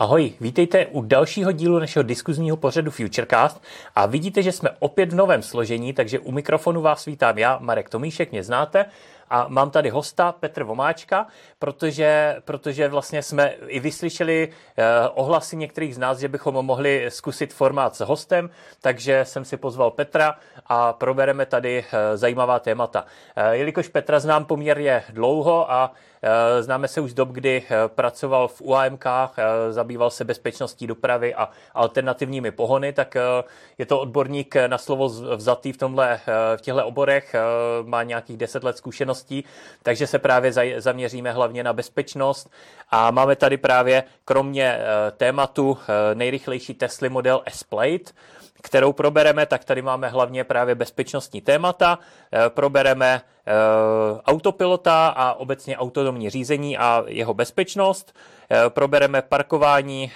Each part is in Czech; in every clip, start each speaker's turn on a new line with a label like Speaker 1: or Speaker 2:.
Speaker 1: Ahoj, vítejte u dalšího dílu našeho diskuzního pořadu Futurecast a vidíte, že jsme opět v novém složení, takže u mikrofonu vás vítám já, Marek Tomíšek, mě znáte a mám tady hosta Petr Vomáčka, protože, protože vlastně jsme i vyslyšeli eh, ohlasy některých z nás, že bychom mohli zkusit formát s hostem, takže jsem si pozval Petra a probereme tady eh, zajímavá témata. Eh, jelikož Petra znám poměrně dlouho a známe se už z dob, kdy pracoval v UAMK, zabýval se bezpečností dopravy a alternativními pohony, tak je to odborník na slovo vzatý v, tomhle, v těchto oborech, má nějakých deset let zkušeností, takže se právě zaměříme hlavně na bezpečnost. A máme tady právě kromě tématu nejrychlejší Tesla model S-Plate, kterou probereme, tak tady máme hlavně právě bezpečnostní témata, eh, probereme eh, autopilota a obecně autonomní řízení a jeho bezpečnost, eh, probereme parkování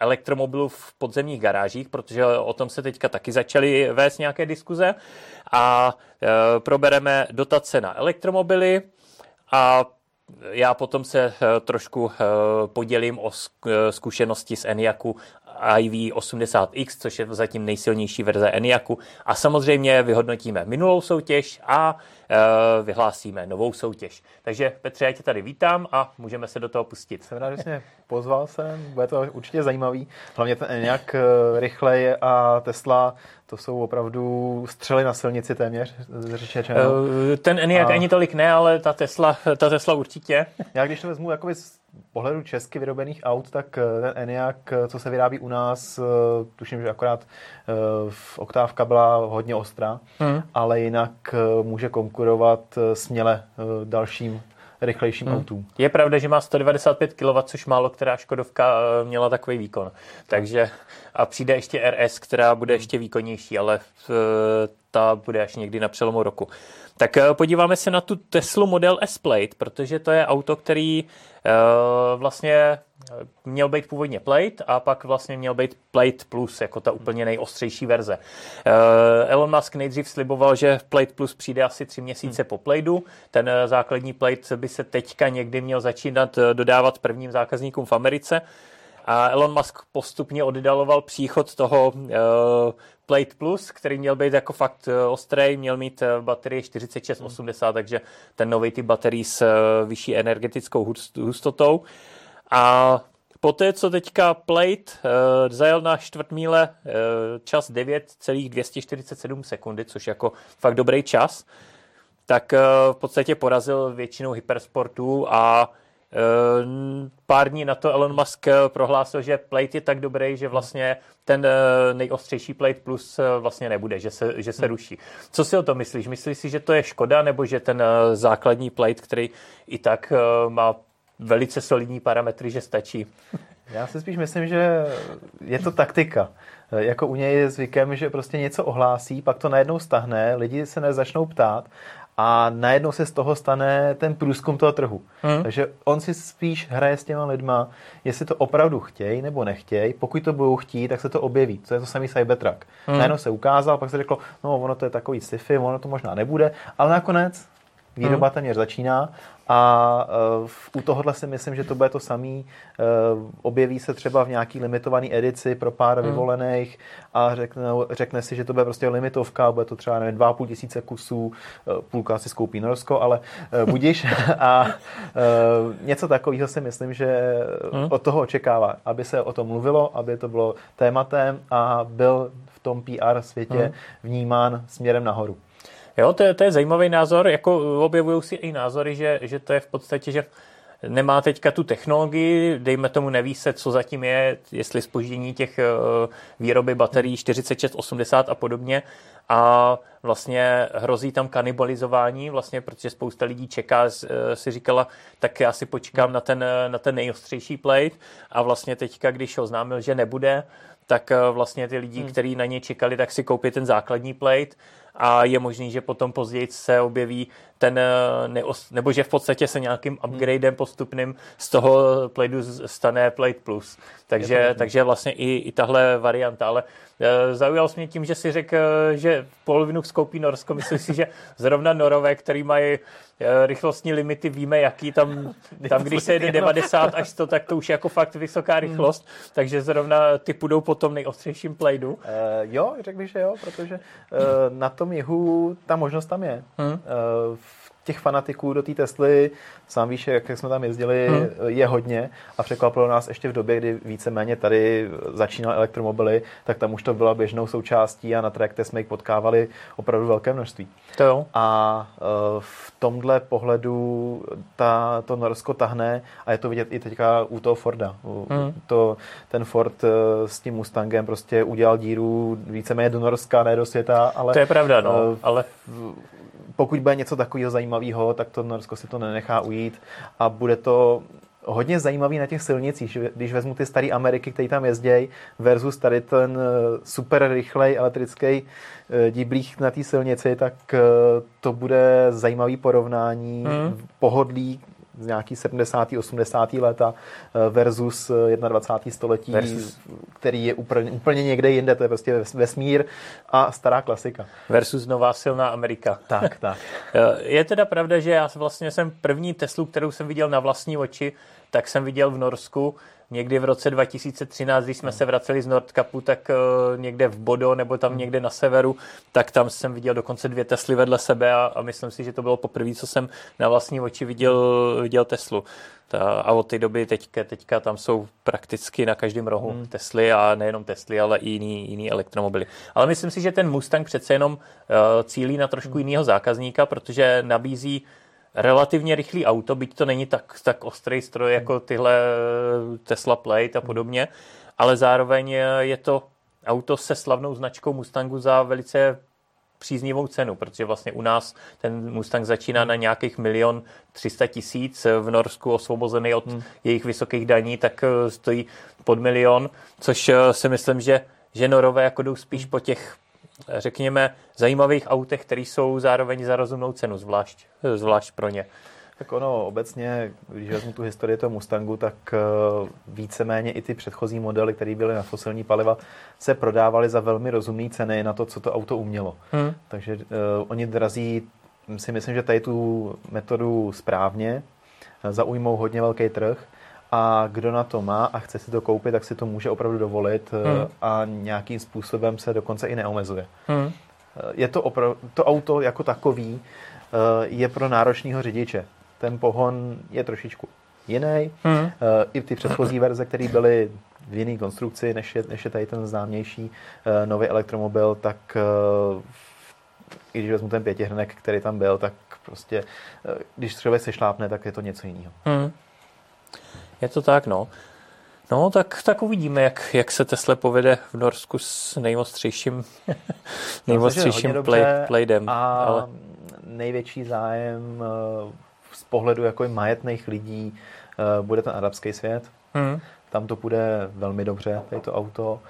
Speaker 1: elektromobilů v podzemních garážích, protože o tom se teďka taky začaly vést nějaké diskuze. A probereme dotace na elektromobily. A já potom se trošku podělím o zkušenosti z Eniaku IV80X, což je zatím nejsilnější verze ENIACu. A samozřejmě vyhodnotíme minulou soutěž a e, vyhlásíme novou soutěž. Takže Petře, já tě tady vítám a můžeme se do toho pustit.
Speaker 2: Jsem rád, že jsi mě pozval sem, bude to určitě zajímavý. Hlavně ten ENIAC e, rychlej a Tesla to jsou opravdu střely na silnici téměř, řečeno.
Speaker 1: E, ten ENIAC a... ani tolik ne, ale ta Tesla, ta Tesla určitě.
Speaker 2: Já když to vezmu jakoby z pohledu česky vyrobených aut, tak eh, ten Enyaq, eh, co se vyrábí u nás, eh, tuším, že akorát v oktávka byla hodně ostrá, hmm. ale jinak může konkurovat směle dalším rychlejším hmm. autům.
Speaker 1: Je pravda, že má 195 kW, což málo která Škodovka měla takový výkon. Takže a přijde ještě RS, která bude ještě výkonnější, ale ta bude až někdy na přelomu roku. Tak eh, podíváme se na tu Tesla Model S Plate, protože to je auto, který uh, vlastně eh, měl být původně Plate a pak vlastně měl být Plate Plus, jako ta úplně nejostřejší verze. Elon Musk nejdřív sliboval, že Plate Plus přijde asi tři měsíce hmm. po Plateu. Ten základní Plate by se teďka někdy měl začínat dodávat prvním zákazníkům v Americe. A Elon Musk postupně oddaloval příchod toho uh, Plate Plus, který měl být jako fakt uh, ostrý, měl mít baterii 4680, hmm. takže ten nový typ baterií s uh, vyšší energetickou hustotou. A Poté, co teďka Plate uh, zajel na čtvrt míle uh, čas 9,247 sekundy, což jako fakt dobrý čas, tak uh, v podstatě porazil většinu hypersportů a Eh, pár dní na to Elon Musk eh, prohlásil, že plate je tak dobrý, že vlastně ten eh, nejostřejší plate plus vlastně nebude, že se, že se hmm. ruší. Co si o to myslíš? Myslíš si, že to je škoda, nebo že ten základní plate, který i tak má velice solidní parametry, že stačí?
Speaker 2: Já si spíš myslím, že je to taktika. Jako u něj je zvykem, že prostě něco ohlásí, pak to najednou stahne, lidi se nezačnou ptát a najednou se z toho stane ten průzkum toho trhu. Hmm. Takže on si spíš hraje s těma lidma, jestli to opravdu chtějí nebo nechtějí. Pokud to budou chtít, tak se to objeví. To je to samý Cybertruck. Hmm. Najednou se ukázal, pak se řeklo, no ono to je takový sci-fi, ono to možná nebude, ale nakonec výroba hmm. téměř začíná a uh, u tohohle si myslím, že to bude to samý. Uh, objeví se třeba v nějaký limitovaný edici pro pár hmm. vyvolených a řekne, řekne si, že to bude prostě limitovka, bude to třeba nevím, 2,5 tisíce kusů, uh, půlka si skoupí Norsko, ale budíš. a něco takového si myslím, že hmm. od toho očekává, aby se o tom mluvilo, aby to bylo tématem a byl v tom PR světě hmm. vnímán směrem nahoru.
Speaker 1: Jo, to je, to je zajímavý názor, jako objevují si i názory, že, že to je v podstatě, že nemá teďka tu technologii, dejme tomu neví se, co zatím je, jestli spoždění těch eh, výroby baterií 4680 a podobně. A vlastně hrozí tam kanibalizování, vlastně, protože spousta lidí čeká, eh, si říkala, tak já si počkám na ten, na ten nejostřejší plate a vlastně teďka, když oznámil, že nebude, tak eh, vlastně ty lidi, hmm. kteří na ně čekali, tak si koupí ten základní plate a je možný, že potom později se objeví ten, eh, nebo že v podstatě se nějakým hmm. upgradem postupným z toho Playdu stane Plate Plus. Takže, takže vlastně i, i tahle varianta, ale eh, zaujal jsi mě tím, že si řekl, že polovinu skoupí Norsko. Myslím si, že zrovna Norové, který mají rychlostní limity, víme, jaký tam, tam když se jede 90 až 100, tak to už je jako fakt vysoká hmm. rychlost, hmm. takže zrovna ty půjdou po tom nejostřejším playdu. Uh,
Speaker 2: jo, řekl bych, že jo, protože uh, na tom jihu ta možnost tam je. Hmm. Těch fanatiků do té Tesly, sám víš, jak jsme tam jezdili, hmm. je hodně a překvapilo nás ještě v době, kdy víceméně tady začínaly elektromobily, tak tam už to byla běžnou součástí a na track jsme jich potkávali opravdu velké množství.
Speaker 1: To jo.
Speaker 2: A e, v tomhle pohledu ta, to Norsko tahne a je to vidět i teďka u toho Forda. Hmm. To, ten Ford e, s tím Mustangem prostě udělal díru víceméně do Norska, ne do světa, ale...
Speaker 1: To je pravda, no, ale
Speaker 2: pokud bude něco takového zajímavého, tak to Norsko si to nenechá ujít a bude to hodně zajímavý na těch silnicích, když vezmu ty staré Ameriky, které tam jezdějí, versus tady ten eh, super rychlej elektrický eh, díblík na té silnici, tak eh, to bude zajímavý porovnání, hmm. pohodlí, z nějaký 70. 80. léta eh, versus 21. Eh, století, versus. který je úplně, úplně někde jinde, to je prostě vesmír a stará klasika.
Speaker 1: Versus nová silná Amerika.
Speaker 2: Tak, tak.
Speaker 1: Eh, je teda pravda, že já vlastně jsem první Teslu, kterou jsem viděl na vlastní oči, tak jsem viděl v Norsku, někdy v roce 2013, když jsme se vraceli z Nordkapu, tak uh, někde v Bodo nebo tam hmm. někde na severu, tak tam jsem viděl dokonce dvě Tesly vedle sebe a, a myslím si, že to bylo poprvé, co jsem na vlastní oči viděl, viděl Teslu. Ta, a od té doby teďka, teďka tam jsou prakticky na každém rohu hmm. Tesly a nejenom Tesly, ale i jiný, jiný elektromobily. Ale myslím si, že ten Mustang přece jenom uh, cílí na trošku hmm. jiného zákazníka, protože nabízí relativně rychlý auto, byť to není tak, tak ostrý stroj jako tyhle Tesla Plate a podobně, ale zároveň je to auto se slavnou značkou Mustangu za velice příznivou cenu, protože vlastně u nás ten Mustang začíná na nějakých milion 300 tisíc, v Norsku osvobozený od hmm. jejich vysokých daní, tak eh, stojí pod milion, což eh, si myslím, že, že Norové jako jdou spíš po těch řekněme, zajímavých autech, které jsou zároveň za rozumnou cenu, zvlášť, zvlášť pro ně.
Speaker 2: Tak ono obecně, když vezmu tu historii toho Mustangu, tak eh, víceméně i ty předchozí modely, které byly na fosilní paliva, se prodávaly za velmi rozumné ceny na to, co to auto umělo. Hmm. Takže uh, oni drazí, si myslím, že tady tu metodu správně, zaujmou hodně velký trh a kdo na to má a chce si to koupit, tak si to může opravdu dovolit eh, hmm. a nějakým způsobem se dokonce i neomezuje. Hmm. Eh, je to, opra- to auto jako takový eh, je pro náročného řidiče. Ten pohon je trošičku jiný. Hmm. I ty předchozí verze, které byly v jiné konstrukci, než je, než je tady ten známější nový elektromobil, tak i když vezmu ten pětihrnek, který tam byl, tak prostě, když třeba se šlápne, tak je to něco jiného. Hmm.
Speaker 1: Je to tak, no. No, tak, tak uvidíme, jak, jak se Tesla povede v Norsku s nejostřejším, nejostřejším play, playdem.
Speaker 2: A ale... největší zájem eh, z pohledu jako majetných lidí eh, bude ten arabský svět. Hmm. Tam to bude velmi dobře, tady to auto.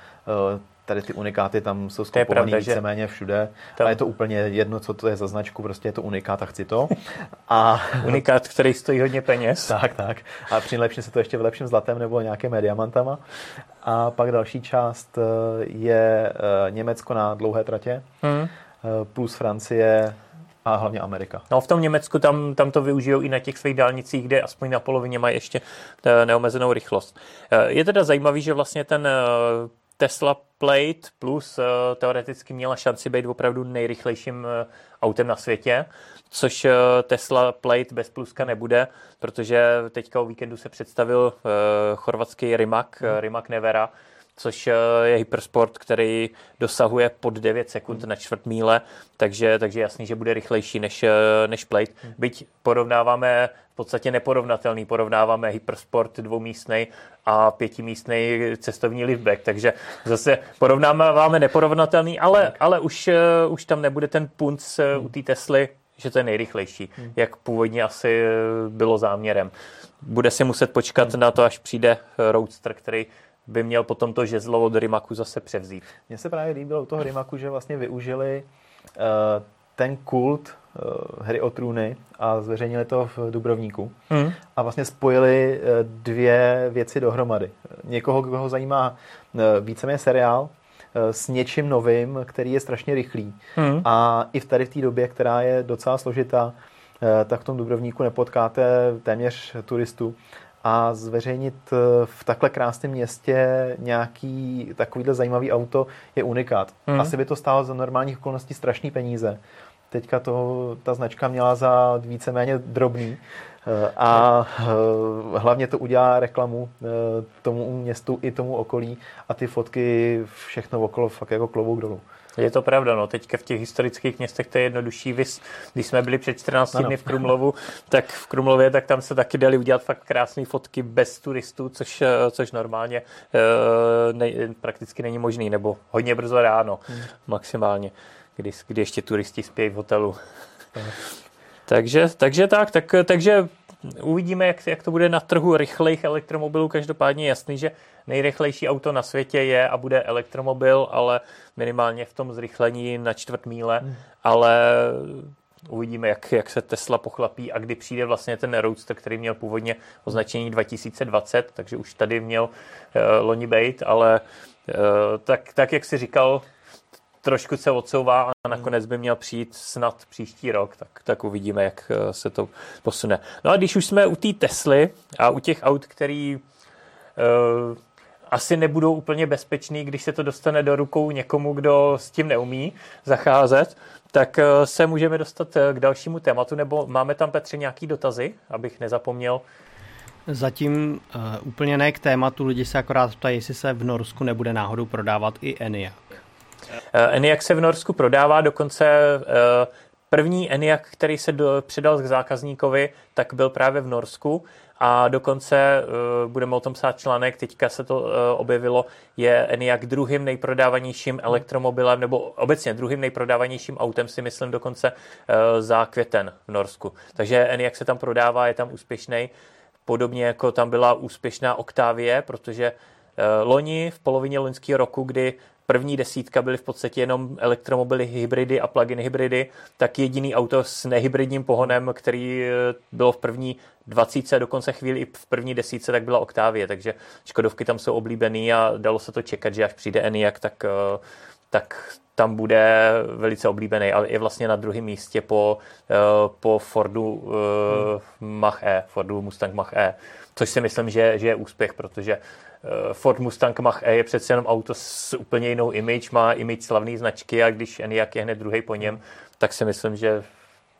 Speaker 2: Eh, tady ty unikáty tam jsou skopovaný víceméně všude tam... a je to úplně jedno, co to je za značku, prostě je to unikát a chci to.
Speaker 1: A... Unikát, který stojí hodně peněz.
Speaker 2: tak, tak. A přilepším se to ještě v lepším zlatem nebo nějakými diamantama. A pak další část eh, je eh, Německo na dlouhé tratě, hmm. plus Francie a hlavně Amerika.
Speaker 1: No v tom Německu tam, tam to využijou i na těch svých dálnicích, kde aspoň na polovině mají ještě neomezenou rychlost. Je teda zajímavý, že vlastně ten Tesla Plate Plus uh, teoreticky měla šanci být opravdu nejrychlejším uh, autem na světě, což uh, Tesla Plate bez pluska nebude, protože teďka o víkendu se představil chorvatský Rimac, hmm. Rimac Nevera, což je hypersport, který dosahuje pod 9 sekund na čtvrt míle, takže, takže jasný, že bude rychlejší než, než Plate. Byť porovnáváme podstatě neporovnatelný. Porovnáváme hypersport dvoumístnej a pětimístný cestovní liftback, takže zase porovnáváme neporovnatelný, ale, ale už, uh, už tam nebude ten punc u té Tesly, že to je nejrychlejší, hmm. jak původně asi eh, bylo záměrem. Bude si muset počkat hmm. na to, až přijde Roadster, který by měl potom to žezlo od Rimaku zase převzít.
Speaker 2: Mně se právě líbilo u toho Rimaku, že vlastně využili ten kult hry o trůny a zveřejnili to v Dubrovníku hmm. a vlastně spojili dvě věci dohromady. Někoho, koho zajímá víceméně seriál, s něčím novým, který je strašně rychlý. Hmm. A i v tady v té době, která je docela složitá, tak v tom Dubrovníku nepotkáte téměř turistů a zveřejnit eh, v takhle krásném městě nějaký takovýhle zajímavý auto je unikát. Hmm. Asi by to stálo za normálních okolností strašný peníze. Teďka to ta značka měla za víceméně drobný eh, a eh, hlavně to udělá reklamu tomu městu i tomu okolí a ty fotky všechno okolo fakt jako klobouk dolů.
Speaker 1: Je to pravda, no. Teďka v těch historických městech to je jednodušší. Vys, když jsme byli před 14 ano. dny v Krumlovu, tak v Krumlově, tak tam se taky dali udělat fakt krásné fotky bez turistů, což, eh, což normálně eh, ne, prakticky není možný, nebo hodně brzo ráno, hmm. maximálně, kdy, kdy ještě turisti spějí v hotelu. takže, takže tak, tak, takže uvidíme, jak, jak to bude na trhu rychlejch elektromobilů. Každopádně je jasný, že nejrychlejší auto na světě je a bude elektromobil, ale minimálně v tom zrychlení na čtvrt míle, hmm. ale uvidíme, jak, jak se Tesla pochlapí a kdy přijde vlastně ten Roadster, který měl původně označení 2020, takže už tady měl uh, loni být, ale uh, tak, tak, jak si říkal, trošku se odsouvá a nakonec by měl přijít snad příští rok, tak, tak uvidíme, jak eh, se to posune. No a když už jsme u té Tesly a u těch aut, který uh, asi nebudou úplně bezpečný, když se to dostane do rukou někomu, kdo s tím neumí zacházet, tak uh, se můžeme dostat k dalšímu tématu, nebo máme tam, Petře, nějaký dotazy, abych nezapomněl?
Speaker 3: Zatím uh, úplně ne k tématu, lidi se akorát ptají, jestli se v Norsku nebude náhodou prodávat i Enyaq.
Speaker 1: Eh, ENIAC se v Norsku prodává, dokonce eh, první ENIAC, který se do, předal k zákazníkovi, tak byl právě v Norsku a dokonce uh, budeme o tom psát článek, teďka se to objevilo, je ENIAC druhým nejprodávanějším elektromobilem, nebo obecně druhým nejprodávanějším autem si myslím dokonce za květen v Norsku. Takže ENIAC se tam prodává, je tam úspěšný, podobně jako tam byla úspěšná Octavie, protože loni v polovině loňského roku, kdy první desítka byly v podstatě jenom elektromobily, hybridy a plug-in hybridy, tak jediný auto s nehybridním pohonem, který eh, bylo v první 20, dokonce chvíli i v první desítce, tak byla Octavie, takže Škodovky tam jsou oblíbený a dalo se to čekat, že až přijde Enyaq, tak, eh, tak tam bude velice oblíbený, ale je vlastně na druhém místě po, eh, po Fordu hmm. Mach-E, Fordu Mustang Mach-E, což si myslím, že, že je úspěch, protože Ford Mustang Mach-E je přece jenom auto s úplně jinou image, má image slavné značky a když Enyaq je hned druhý po něm, tak si myslím, že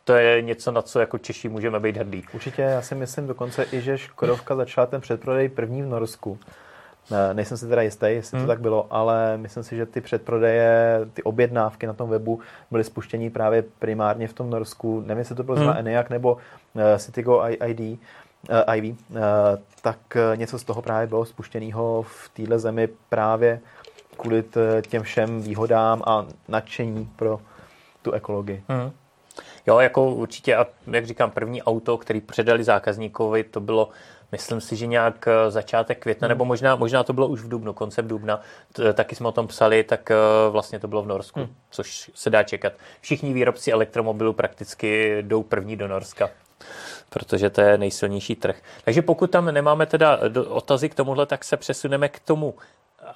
Speaker 1: to je něco, na co jako Češi můžeme být hrdí.
Speaker 2: Určitě, já si myslím dokonce i, že Škodovka začala ten předprodej první v Norsku. Ne, nejsem si teda jistý, jestli hmm. to tak bylo, ale myslím si, že ty předprodeje, ty objednávky na tom webu byly spuštění právě primárně v tom Norsku. Nevím, jestli to bylo hmm. Enyaq nebo uh, Citigo ID, uh, Ivy, uh, tak uh, něco z toho právě bylo spuštěného v téhle zemi právě kvůli těm všem výhodám a nadšení pro tu ekologii. Hmm.
Speaker 1: Jo, jako určitě, a jak říkám, první auto, který předali zákazníkovi, to bylo, myslím si, že nějak začátek května, hmm. nebo možná, možná to bylo už v Dubnu, koncept Dubna, t- taky jsme o tom psali, tak vlastně to bylo v Norsku, hmm. což se dá čekat. Všichni výrobci elektromobilů prakticky jdou první do Norska protože to je nejsilnější trh. Takže pokud tam nemáme teda otazy k tomuhle, tak se přesuneme k tomu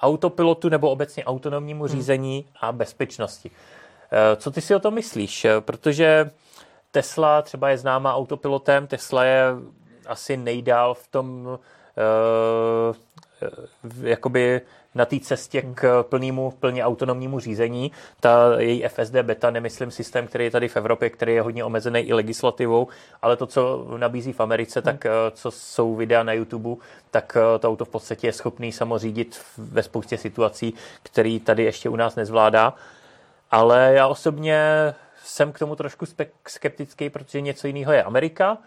Speaker 1: autopilotu nebo obecně autonomnímu hmm. řízení a bezpečnosti. Eh, co ty si o tom myslíš? Protože Tesla třeba je známá autopilotem, Tesla je asi nejdál v tom jakoby na té cestě k plnému, plně autonomnímu řízení. Ta její FSD beta, nemyslím systém, který je tady v Evropě, který je hodně omezený i legislativou, ale to, co nabízí v Americe, hmm. tak eh, co jsou videa na YouTube, tak eh, to auto v podstatě je schopný samořídit ve spoustě situací, který tady ještě u nás nezvládá. Ale já osobně jsem k tomu trošku skeptický, protože něco jiného je Amerika,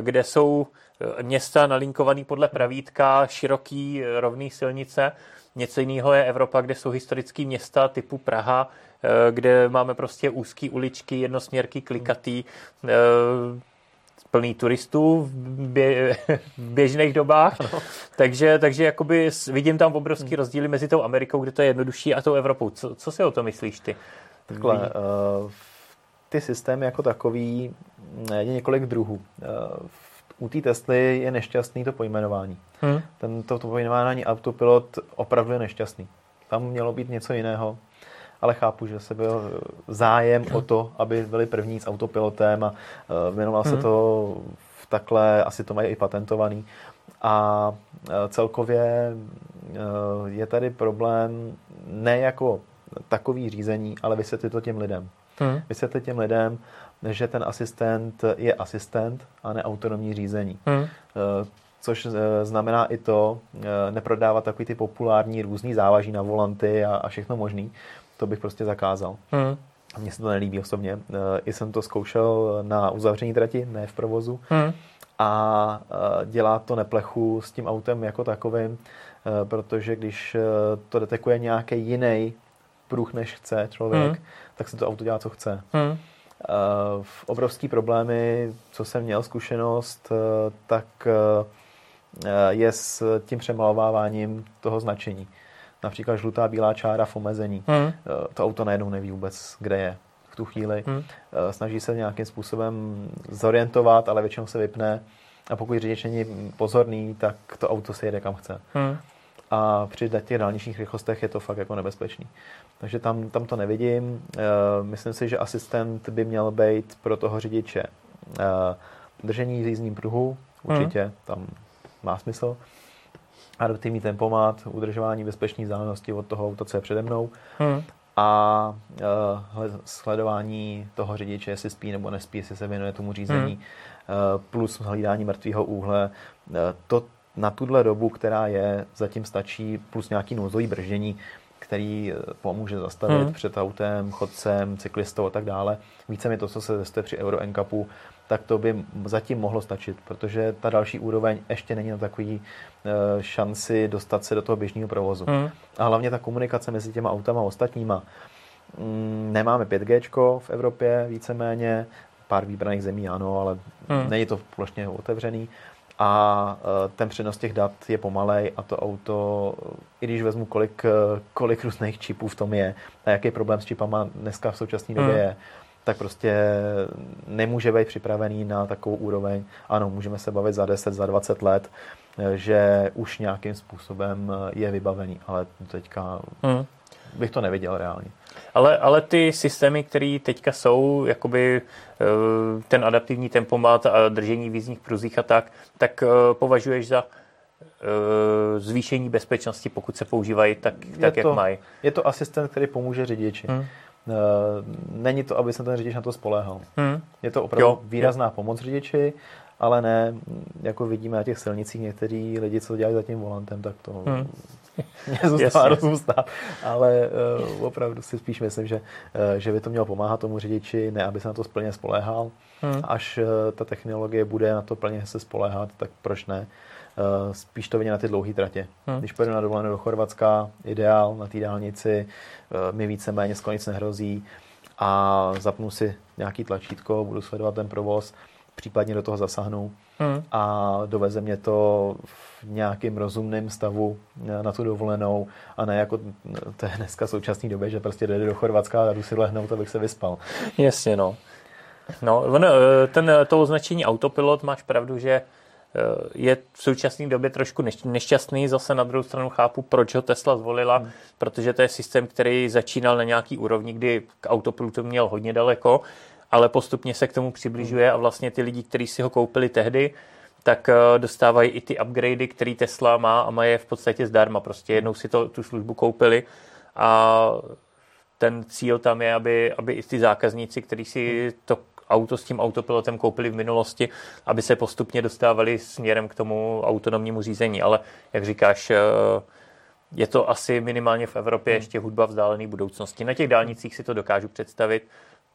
Speaker 1: kde jsou eh, města nalinkované podle pravítka, široký rovný silnice Něco jiného je Evropa, kde jsou historické města typu Praha, eh, kde máme prostě úzké uličky, jednosměrky klikatý, eh, plný turistů v, bě, v běžných dobách. No. Takže, takže jakoby vidím tam obrovský rozdíly mezi tou Amerikou, kde to je jednodušší, a tou Evropou. Co, co si o to myslíš ty?
Speaker 2: Takhle, uh, ty systémy jako takový je několik druhů. Uh, u té Tesly je nešťastný to pojmenování. Hmm. Tento to pojmenování autopilot opravdu je nešťastný. Tam mělo být něco jiného, ale chápu, že se byl zájem o to, aby byli první s autopilotem a uh, jmenoval hmm. se to v takhle, asi to mají i patentovaný. A uh, celkově uh, je tady problém ne jako takový řízení, ale vysvětlit to těm lidem. Hmm. Vysvětlit těm lidem, že ten asistent je asistent a ne autonomní řízení. Hmm. Což eh, znamená i to, eh, neprodávat takový ty populární různý závaží na volanty a, a všechno možný. To bych prostě zakázal. Hmm. Mně se to nelíbí osobně. I jsem to zkoušel na uzavření trati, ne v provozu. Hmm. A dělá to neplechu s tím autem jako takovým, protože když to detekuje nějaký jiný pruh, než chce člověk, hmm. tak se to auto dělá, co chce. Hmm. Uh, obrovský problémy, co jsem měl zkušenost, uh, tak uh, je s tím přemalováváním toho značení. Například žlutá bílá čára v omezení. Hmm. To auto najednou neví vůbec, kde je v tu chvíli. Hmm. Snaží se nějakým způsobem zorientovat, ale většinou se vypne. A pokud řidič není pozorný, tak to auto se jede kam chce. Hmm a při těch dálničních rychlostech je to fakt jako nebezpečný. Takže tam, tam to nevidím. Eh, myslím si, že asistent by měl být pro toho řidiče eh, držení v jízdním pruhu, určitě, hmm. tam má smysl. Adaptivní tempomat, udržování bezpečné vzdálenosti od toho auta, co je přede mnou. Hmm. A uh, sledování toho řidiče, jestli spí nebo nespí, jestli se věnuje tomu řízení, hmm. uh, plus hlídání mrtvého úhle. Uh, to, na tuhle dobu, která je, zatím stačí plus nějaký nouzový brždění, který eh, pomůže zastavit hmm. před autem, chodcem, cyklistou a tak dále. Více mi to, co se testuje při Euro NCAPu, tak to by zatím mohlo stačit, protože ta další úroveň ještě není na takový uh, šanci dostat se do toho běžného provozu. Hmm. A hlavně ta komunikace mezi těma autama a ostatníma. Mm, nemáme 5G v Evropě víceméně, pár výbraných zemí ano, ale hmm. není to plošně otevřený a e, ten přenos těch dat je pomalej a to auto, i když vezmu kolik, e, kolik různých čipů v tom je a jaký problém s čipama dneska v současné době hmm. je, tak prostě nemůže být připravený na takovou úroveň. Ano, můžeme se bavit za 10, za 20 let, e, že už nějakým způsobem je vybavený, ale teďka hmm. Bych to neviděl reálně.
Speaker 1: Ale, ale ty systémy, které teďka jsou, jakoby eh, ten adaptivní tempomat a držení v jízdních pruzích a tak, tak eh, považuješ za eh, zvýšení bezpečnosti, pokud se používají tak, tak to, jak mají.
Speaker 2: Je to asistent, který pomůže řidiči. Hmm. Není to, aby se ten řidič na to spoléhal. Hmm. Je to opravdu jo, výrazná jo. pomoc řidiči, ale ne, jako vidíme na těch silnicích někteří lidi, co dělají za tím volantem, tak to hmm. mě zůstává rozůstát. Ale uh, opravdu si spíš myslím, že, uh, že by to mělo pomáhat tomu řidiči, ne aby se na to plně spoléhal. Hmm. Až uh, ta technologie bude na to plně se spoléhat, tak proč ne? Uh, spíš to vidět na ty dlouhé tratě. Hmm. Když pojedu na dovolenou do Chorvatska, ideál na té dálnici, uh, mi víceméně skoro nic nehrozí a zapnu si nějaký tlačítko, budu sledovat ten provoz, případně do toho zasáhnu hmm. a doveze mě to v nějakým rozumném stavu na tu dovolenou a ne jako to je dneska v současné době, že prostě jde do Chorvatska a jdu si lehnout, abych se vyspal.
Speaker 1: Jasně, no. No, on, eh, ten, to označení autopilot, máš pravdu, že eh, je v současné době trošku nešťastný. Zase na druhou stranu chápu, proč ho Tesla zvolila, hmm. protože to je systém, který začínal na nějaký úrovni, kdy k autopilotu měl hodně daleko ale postupně se k tomu přibližuje a vlastně ty lidi, kteří si ho koupili tehdy, tak eh, dostávají i ty upgradey, který Tesla má a mají je v podstatě zdarma. Prostě jednou si to, tu službu koupili a ten cíl tam je, aby, aby i ty zákazníci, kteří si to auto s tím autopilotem koupili v minulosti, aby se postupně dostávali směrem k tomu autonomnímu řízení. Ale jak říkáš, eh, je to asi minimálně v Evropě hmm. ještě hudba vzdálené budoucnosti. Na těch dálnicích si to dokážu představit,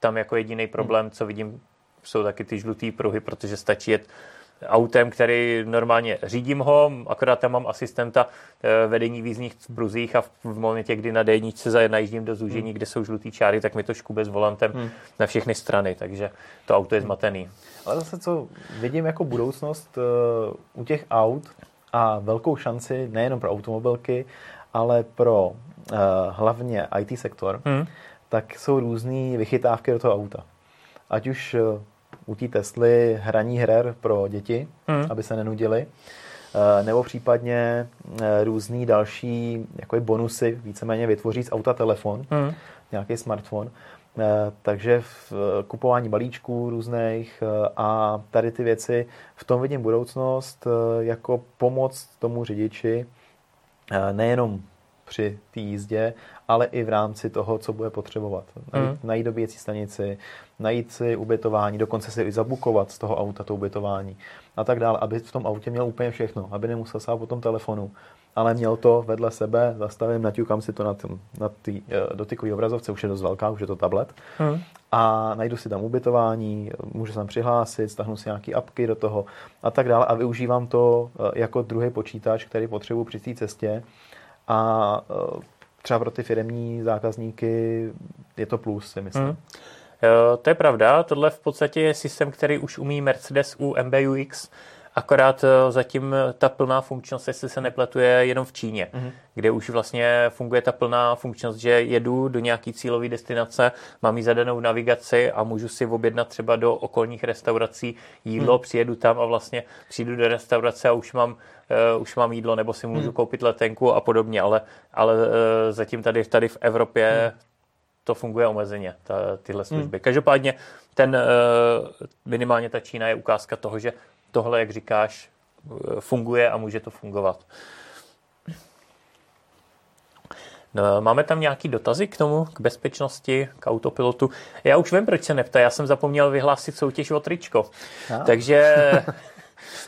Speaker 1: tam jako jediný problém, co vidím, jsou taky ty žlutý pruhy, protože stačí jet autem, který normálně řídím ho, akorát tam mám asistenta eh, vedení v jízdních bruzích a v momentě, kdy na d se najíždím do zúžení, hmm. kde jsou žlutý čáry, tak mi to škube s volantem hmm. na všechny strany, takže to auto je hmm. zmatený.
Speaker 2: Ale zase, co vidím jako budoucnost uh, u těch aut a velkou šanci nejenom pro automobilky, ale pro uh, hlavně IT sektor, hmm tak jsou různé vychytávky do toho auta. Ať už u té Tesly hraní her pro děti, hmm. aby se nenudili, nebo případně různý další jako bonusy, víceméně vytvoří z auta telefon, hmm. nějaký smartphone, Eh, takže v eh, kupování balíčků různých eh, a tady ty věci, v tom vidím budoucnost jako pomoc tomu řidiči nejenom při té jízdě, ale i v rámci toho, co bude potřebovat. Najít, mm. najít dobíjecí stanici, najít si ubytování, dokonce si i zabukovat z toho auta to ubytování a tak dále, aby v tom autě měl úplně všechno, aby nemusel sát po tom telefonu, ale měl to vedle sebe, zastavím, naťukám si to na, tým, na tý, eh, dotykové obrazovce, už je dost velká, už je to tablet, hmm. a najdu si tam ubytování, můžu se tam přihlásit, stahnu si nějaké apky do toho a tak dále a využívám to eh, jako druhý počítač, který potřebuji při té cestě a eh, třeba pro ty firmní zákazníky je to plus, si myslím. Hmm.
Speaker 1: To je pravda, tohle v podstatě je systém, který už umí Mercedes u MBUX, Akorát eh, zatím ta plná funkčnost, jestli se nepletuje, jenom v Číně, mm-hmm. kde už vlastně funguje ta plná funkčnost, že jedu do nějaký cílové destinace, mám jí zadanou navigaci a můžu si objednat třeba do okolních restaurací jídlo, mm. přijedu tam a vlastně přijdu do restaurace a už mám uh, už mám jídlo, nebo si můžu mm. koupit letenku a podobně, ale, ale uh, zatím tady, tady v Evropě mm. to funguje omezeně, ta, tyhle služby. Mm. Každopádně ten, uh, minimálně ta Čína je ukázka toho, že tohle, jak říkáš, funguje a může to fungovat. No, máme tam nějaký dotazy k tomu, k bezpečnosti, k autopilotu. Já už vím, proč se neptá. Já jsem zapomněl vyhlásit soutěž o tričko. No. Takže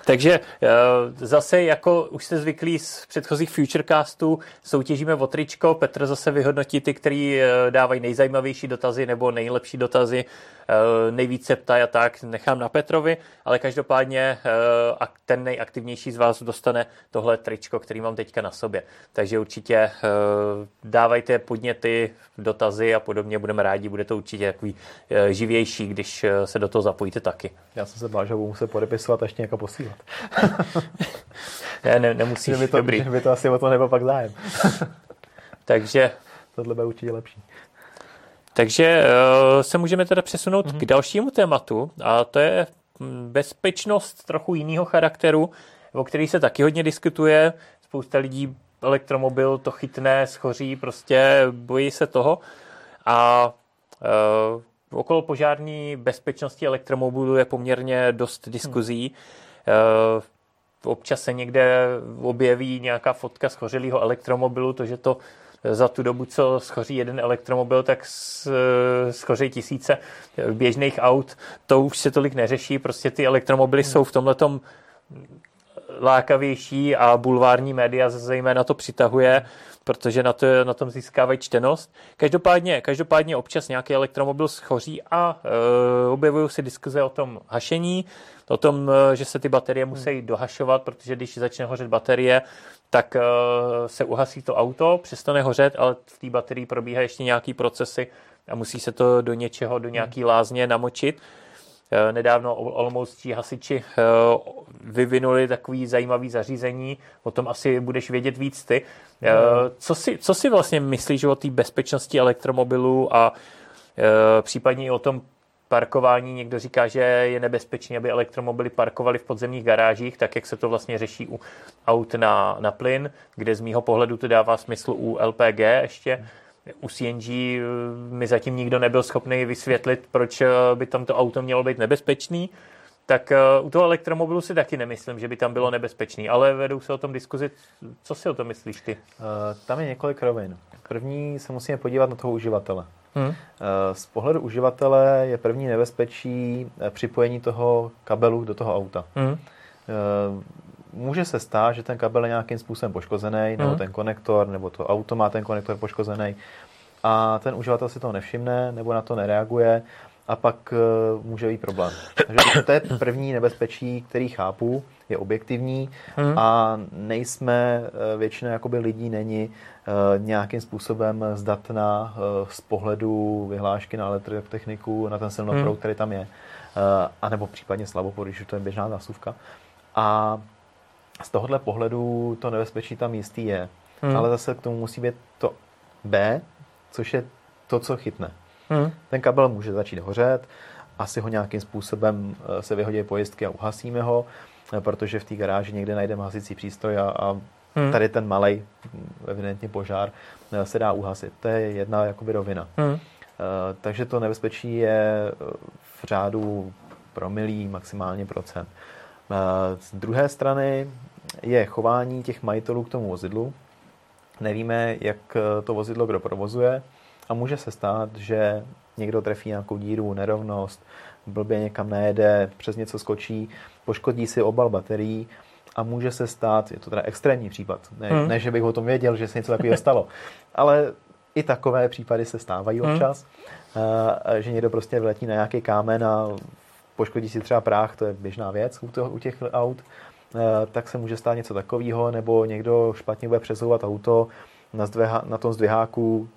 Speaker 1: Takže eh, zase, jako už jste zvyklí z předchozích Futurecastů, soutěžíme o tričko. Petr zase vyhodnotí ty, který eh, dávají nejzajímavější dotazy nebo nejlepší dotazy, eh, nejvíce ptají a tak, nechám na Petrovi, ale každopádně ten nejaktivnější z vás dostane tohle tričko, který mám teďka na sobě. Takže určitě dávajte podněty, dotazy a podobně, budeme rádi, bude to určitě takový živější, když se do toho zapojíte taky.
Speaker 2: Já jsem se bál, že budu muset podepisovat ještě někam posílat.
Speaker 1: ne, ne, nemusíš,
Speaker 2: že by to,
Speaker 1: dobrý.
Speaker 2: Že by to asi o to nebyl pak zájem.
Speaker 1: Takže...
Speaker 2: Tohle bude určitě lepší.
Speaker 1: Takže uh, se můžeme teda přesunout mm-hmm. k dalšímu tématu a to je hm, bezpečnost trochu jiného charakteru, o který se taky hodně diskutuje. Spousta lidí elektromobil to chytne, schoří, prostě bojí se toho. A uh, okolo požární bezpečnosti elektromobilu je poměrně dost diskuzí. Hmm. Občas se někde objeví nějaká fotka schořelého elektromobilu, to, že to za tu dobu, co schoří jeden elektromobil, tak schoří tisíce běžných aut. To už se tolik neřeší, prostě ty elektromobily hmm. jsou v tomhletom lákavější a bulvární média zejména to přitahuje, protože na, to, na tom získávají čtenost. Každopádně, každopádně občas nějaký elektromobil schoří a e, objevují se diskuze o tom hašení, o tom, e, že se ty baterie musí dohašovat, protože když začne hořet baterie, tak e, se uhasí to auto, přestane hořet, ale v té baterii probíhají ještě nějaký procesy a musí se to do něčeho, do nějaký lázně namočit. Eh, nedávno olomouctí hasiči eh, vyvinuli takový zajímavý zařízení, o tom asi budeš vědět víc ty. Eh, co si, co si vlastně myslíš o té bezpečnosti elektromobilů a případně i o tom parkování. Někdo říká, že je nebezpečné, aby elektromobily parkovali v podzemních garážích, tak jak se to vlastně řeší u aut na, na plyn, kde z mýho pohledu to dává smysl u LPG ještě u CNG eh, mi zatím nikdo nebyl schopný vysvětlit, proč eh, by tam to auto mělo být nebezpečný. Tak eh, u toho elektromobilu si taky nemyslím, že by tam bylo nebezpečný, ale vedou se o tom diskuzi. Co si o tom myslíš ty?
Speaker 2: Tam je několik rovin. První se musíme podívat na toho uživatele. Hmm. Z pohledu uživatele je první nebezpečí připojení toho kabelu do toho auta. Hmm může se stát, že ten kabel je nějakým způsobem poškozený, nebo mm. ten konektor, nebo to auto má ten konektor poškozený a ten uživatel si toho nevšimne, nebo na to nereaguje a pak může být problém. Takže to je první nebezpečí, který chápu, je objektivní mm. a nejsme, uh, většina jakoby lidí není uh, nějakým způsobem zdatná uh, z pohledu vyhlášky na elektrotechniku, na ten silnoproud, mm. který tam je, uh, anebo případně slabopod, když to je běžná zásuvka. A z tohohle pohledu to nebezpečí tam jistý je. Hmm. Ale zase k tomu musí být to B, což je to, co chytne. Hmm. Ten kabel může začít hořet, asi ho nějakým způsobem eh, se vyhodí pojistky a uhasíme ho, eh, protože v té garáži někde najdeme hasicí přístroj a, a hmm. tady ten malý, evidentně požár, eh, se dá uhasit. To je jedna jakoby rovina. Hmm. Takže to nebezpečí je v řádu promilí, maximálně procent. Z druhé strany je chování těch majitelů k tomu vozidlu. Nevíme, jak to vozidlo kdo provozuje a může se stát, že někdo trefí nějakou díru, nerovnost, blbě někam nejede, přes něco skočí, poškodí si obal baterií a může se stát, je to teda extrémní případ, ne, hmm. ne že bych o tom věděl, že se něco takového stalo, ale i takové případy se stávají hmm. občas, hmm. že někdo prostě vletí na nějaký kámen a poškodí si třeba práh, to je běžná věc u, toho, u těch aut, tak se může stát něco takového, nebo někdo špatně bude přesouvat auto, na, zdveha, na tom zdviháku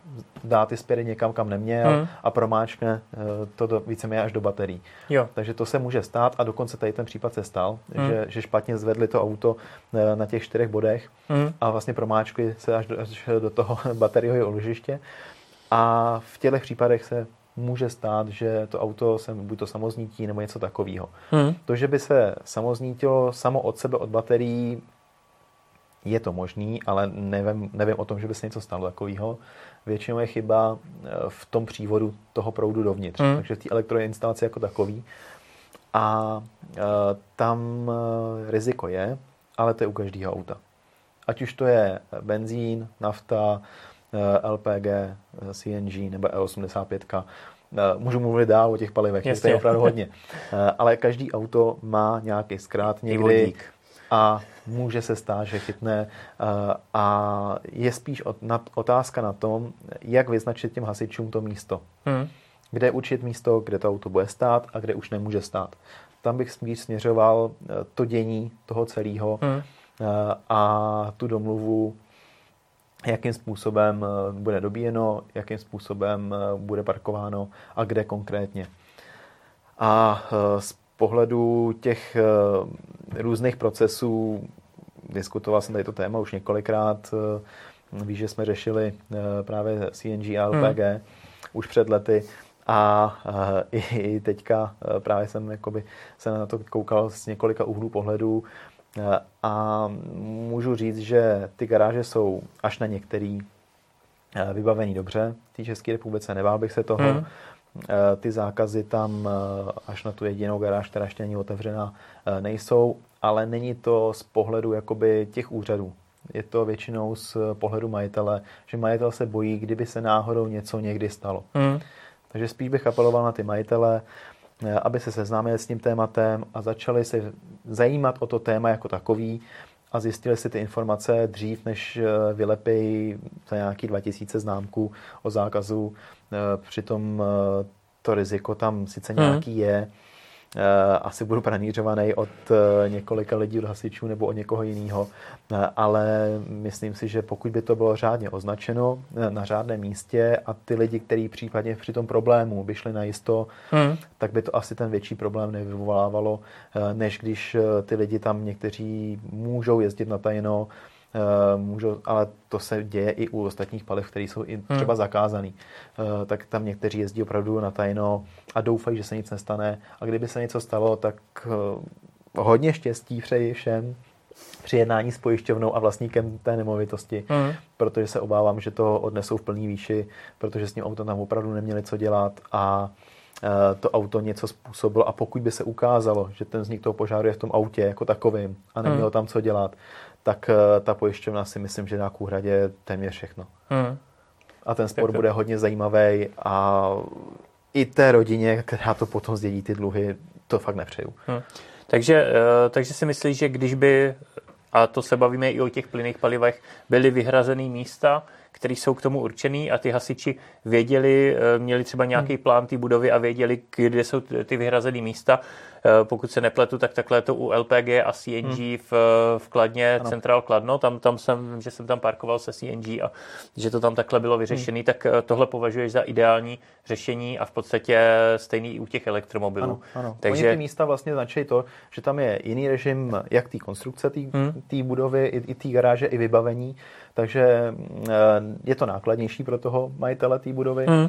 Speaker 2: dá ty spěry někam, kam neměl hmm. a promáčkne eh, to do, víceméně až do baterií. Jo. Takže to se může stát a dokonce tady ten případ se stal, hmm. že, že špatně zvedli to auto eh, na těch čtyřech bodech hmm. a vlastně promáčkli se až do, až do toho bateriového ložiště. A v těchto případech se může stát, že to auto se buď to samoznítí nebo něco takového. Hmm. To, že by se samoznítilo samo od sebe od baterií, je to možný, ale nevím, nevím o tom, že by se něco stalo takového. Většinou je chyba eh, v tom přívodu toho proudu dovnitř, mm. takže v té elektroinstalaci jako takový. A e, tam e, riziko je, ale to je u každého auta. Ať už to je benzín, nafta, e, LPG, CNG nebo E85, Můžu mluvit dál o těch palivech, je opravdu hodně. Ale každý auto má nějaký zkrát někdy a může se stát, že chytne eh, a je spíš otázka na tom, jak vyznačit těm hasičům to místo. Hmm. Kde učit místo, kde to auto bude stát a kde už nemůže stát. Tam bych spíš směřoval eh, to dění toho celého hmm. Eh, a tu domluvu, jakým způsobem bude dobíjeno, jakým způsobem bude parkováno a kde konkrétně. A z pohledu těch různých procesů diskutoval jsem tady to téma už několikrát. Eh, víš, že jsme řešili eh, právě CNG a LPG hmm. už před lety a eh, i teďka právě jsem jakoby se na to koukal z několika úhlů pohledů a můžu říct, že ty garáže jsou až na některý vybavený dobře. V té České republice nebál bych se toho. Hmm. Ty zákazy tam až na tu jedinou garáž, která ještě není otevřená, nejsou ale není to z pohledu jakoby těch úřadů. Je to většinou z pohledu majitele, že majitel se bojí, kdyby se náhodou něco někdy stalo. Hmm. Takže spíš bych apeloval na ty majitele, eh, aby se seznámili s tím tématem a začali se zajímat o to téma jako takový a zjistili si ty informace dřív, než eh, vylepí za nějaký 2000 známků o zákazu. Eh, přitom to riziko tam sice hmm. nějaký je, Eh, asi budu pranířovaný od eh, několika lidí, od hasičů nebo od někoho jiného, eh, ale myslím si, že pokud by to bylo řádně označeno na řádném místě a ty lidi, kteří případně při tom problému by šli na jisto, hmm. tak by to asi ten větší problém nevyvolávalo, než když ty lidi tam někteří můžou jezdit na tajno, Eh, můžou, ale to se děje i u ostatních paliv, které jsou i hmm. třeba hmm. zakázaný. Eh, tak tam někteří jezdí opravdu na tajno a doufají, že se nic nestane. A kdyby se něco stalo, tak eh, hodně štěstí přeji všem při jednání s pojišťovnou a vlastníkem té nemovitosti, hmm. protože se obávám, že to odnesou v plný výši, protože s tím autem tam opravdu neměli co dělat a to auto něco způsobilo a pokud by se ukázalo, že ten vznik toho požáru je v tom autě jako takovým a nemělo hmm. tam co dělat, tak eh, ta pojišťovna si myslím, že dá k úhradě téměř všechno. Hmm. A ten sport bude hodně zajímavý a i té rodině, která to potom zdědí ty dluhy, to fakt nepřeju. Hmm.
Speaker 1: Takže, eh, takže si myslíš, že když by, a to se bavíme i o těch plynných palivech, byly vyhrazený místa, které jsou k tomu určený a ty hasiči věděli, eh, měli třeba nějaký hmm. plán té budovy a věděli, kde jsou ty vyhrazené místa, pokud se nepletu, tak takhle je to u LPG a CNG hmm. v, v Kladně, ano. Central Kladno, tam, tam jsem, že jsem tam parkoval se CNG a že to tam takhle bylo vyřešené, hmm. tak tohle považuješ za ideální řešení a v podstatě stejný i u těch elektromobilů.
Speaker 2: Ano, ano. Takže Oni ty místa vlastně značí to, že tam je jiný režim jak té konstrukce té hmm. budovy, i, i té garáže, i vybavení, takže je to nákladnější pro toho majitele té budovy. Hmm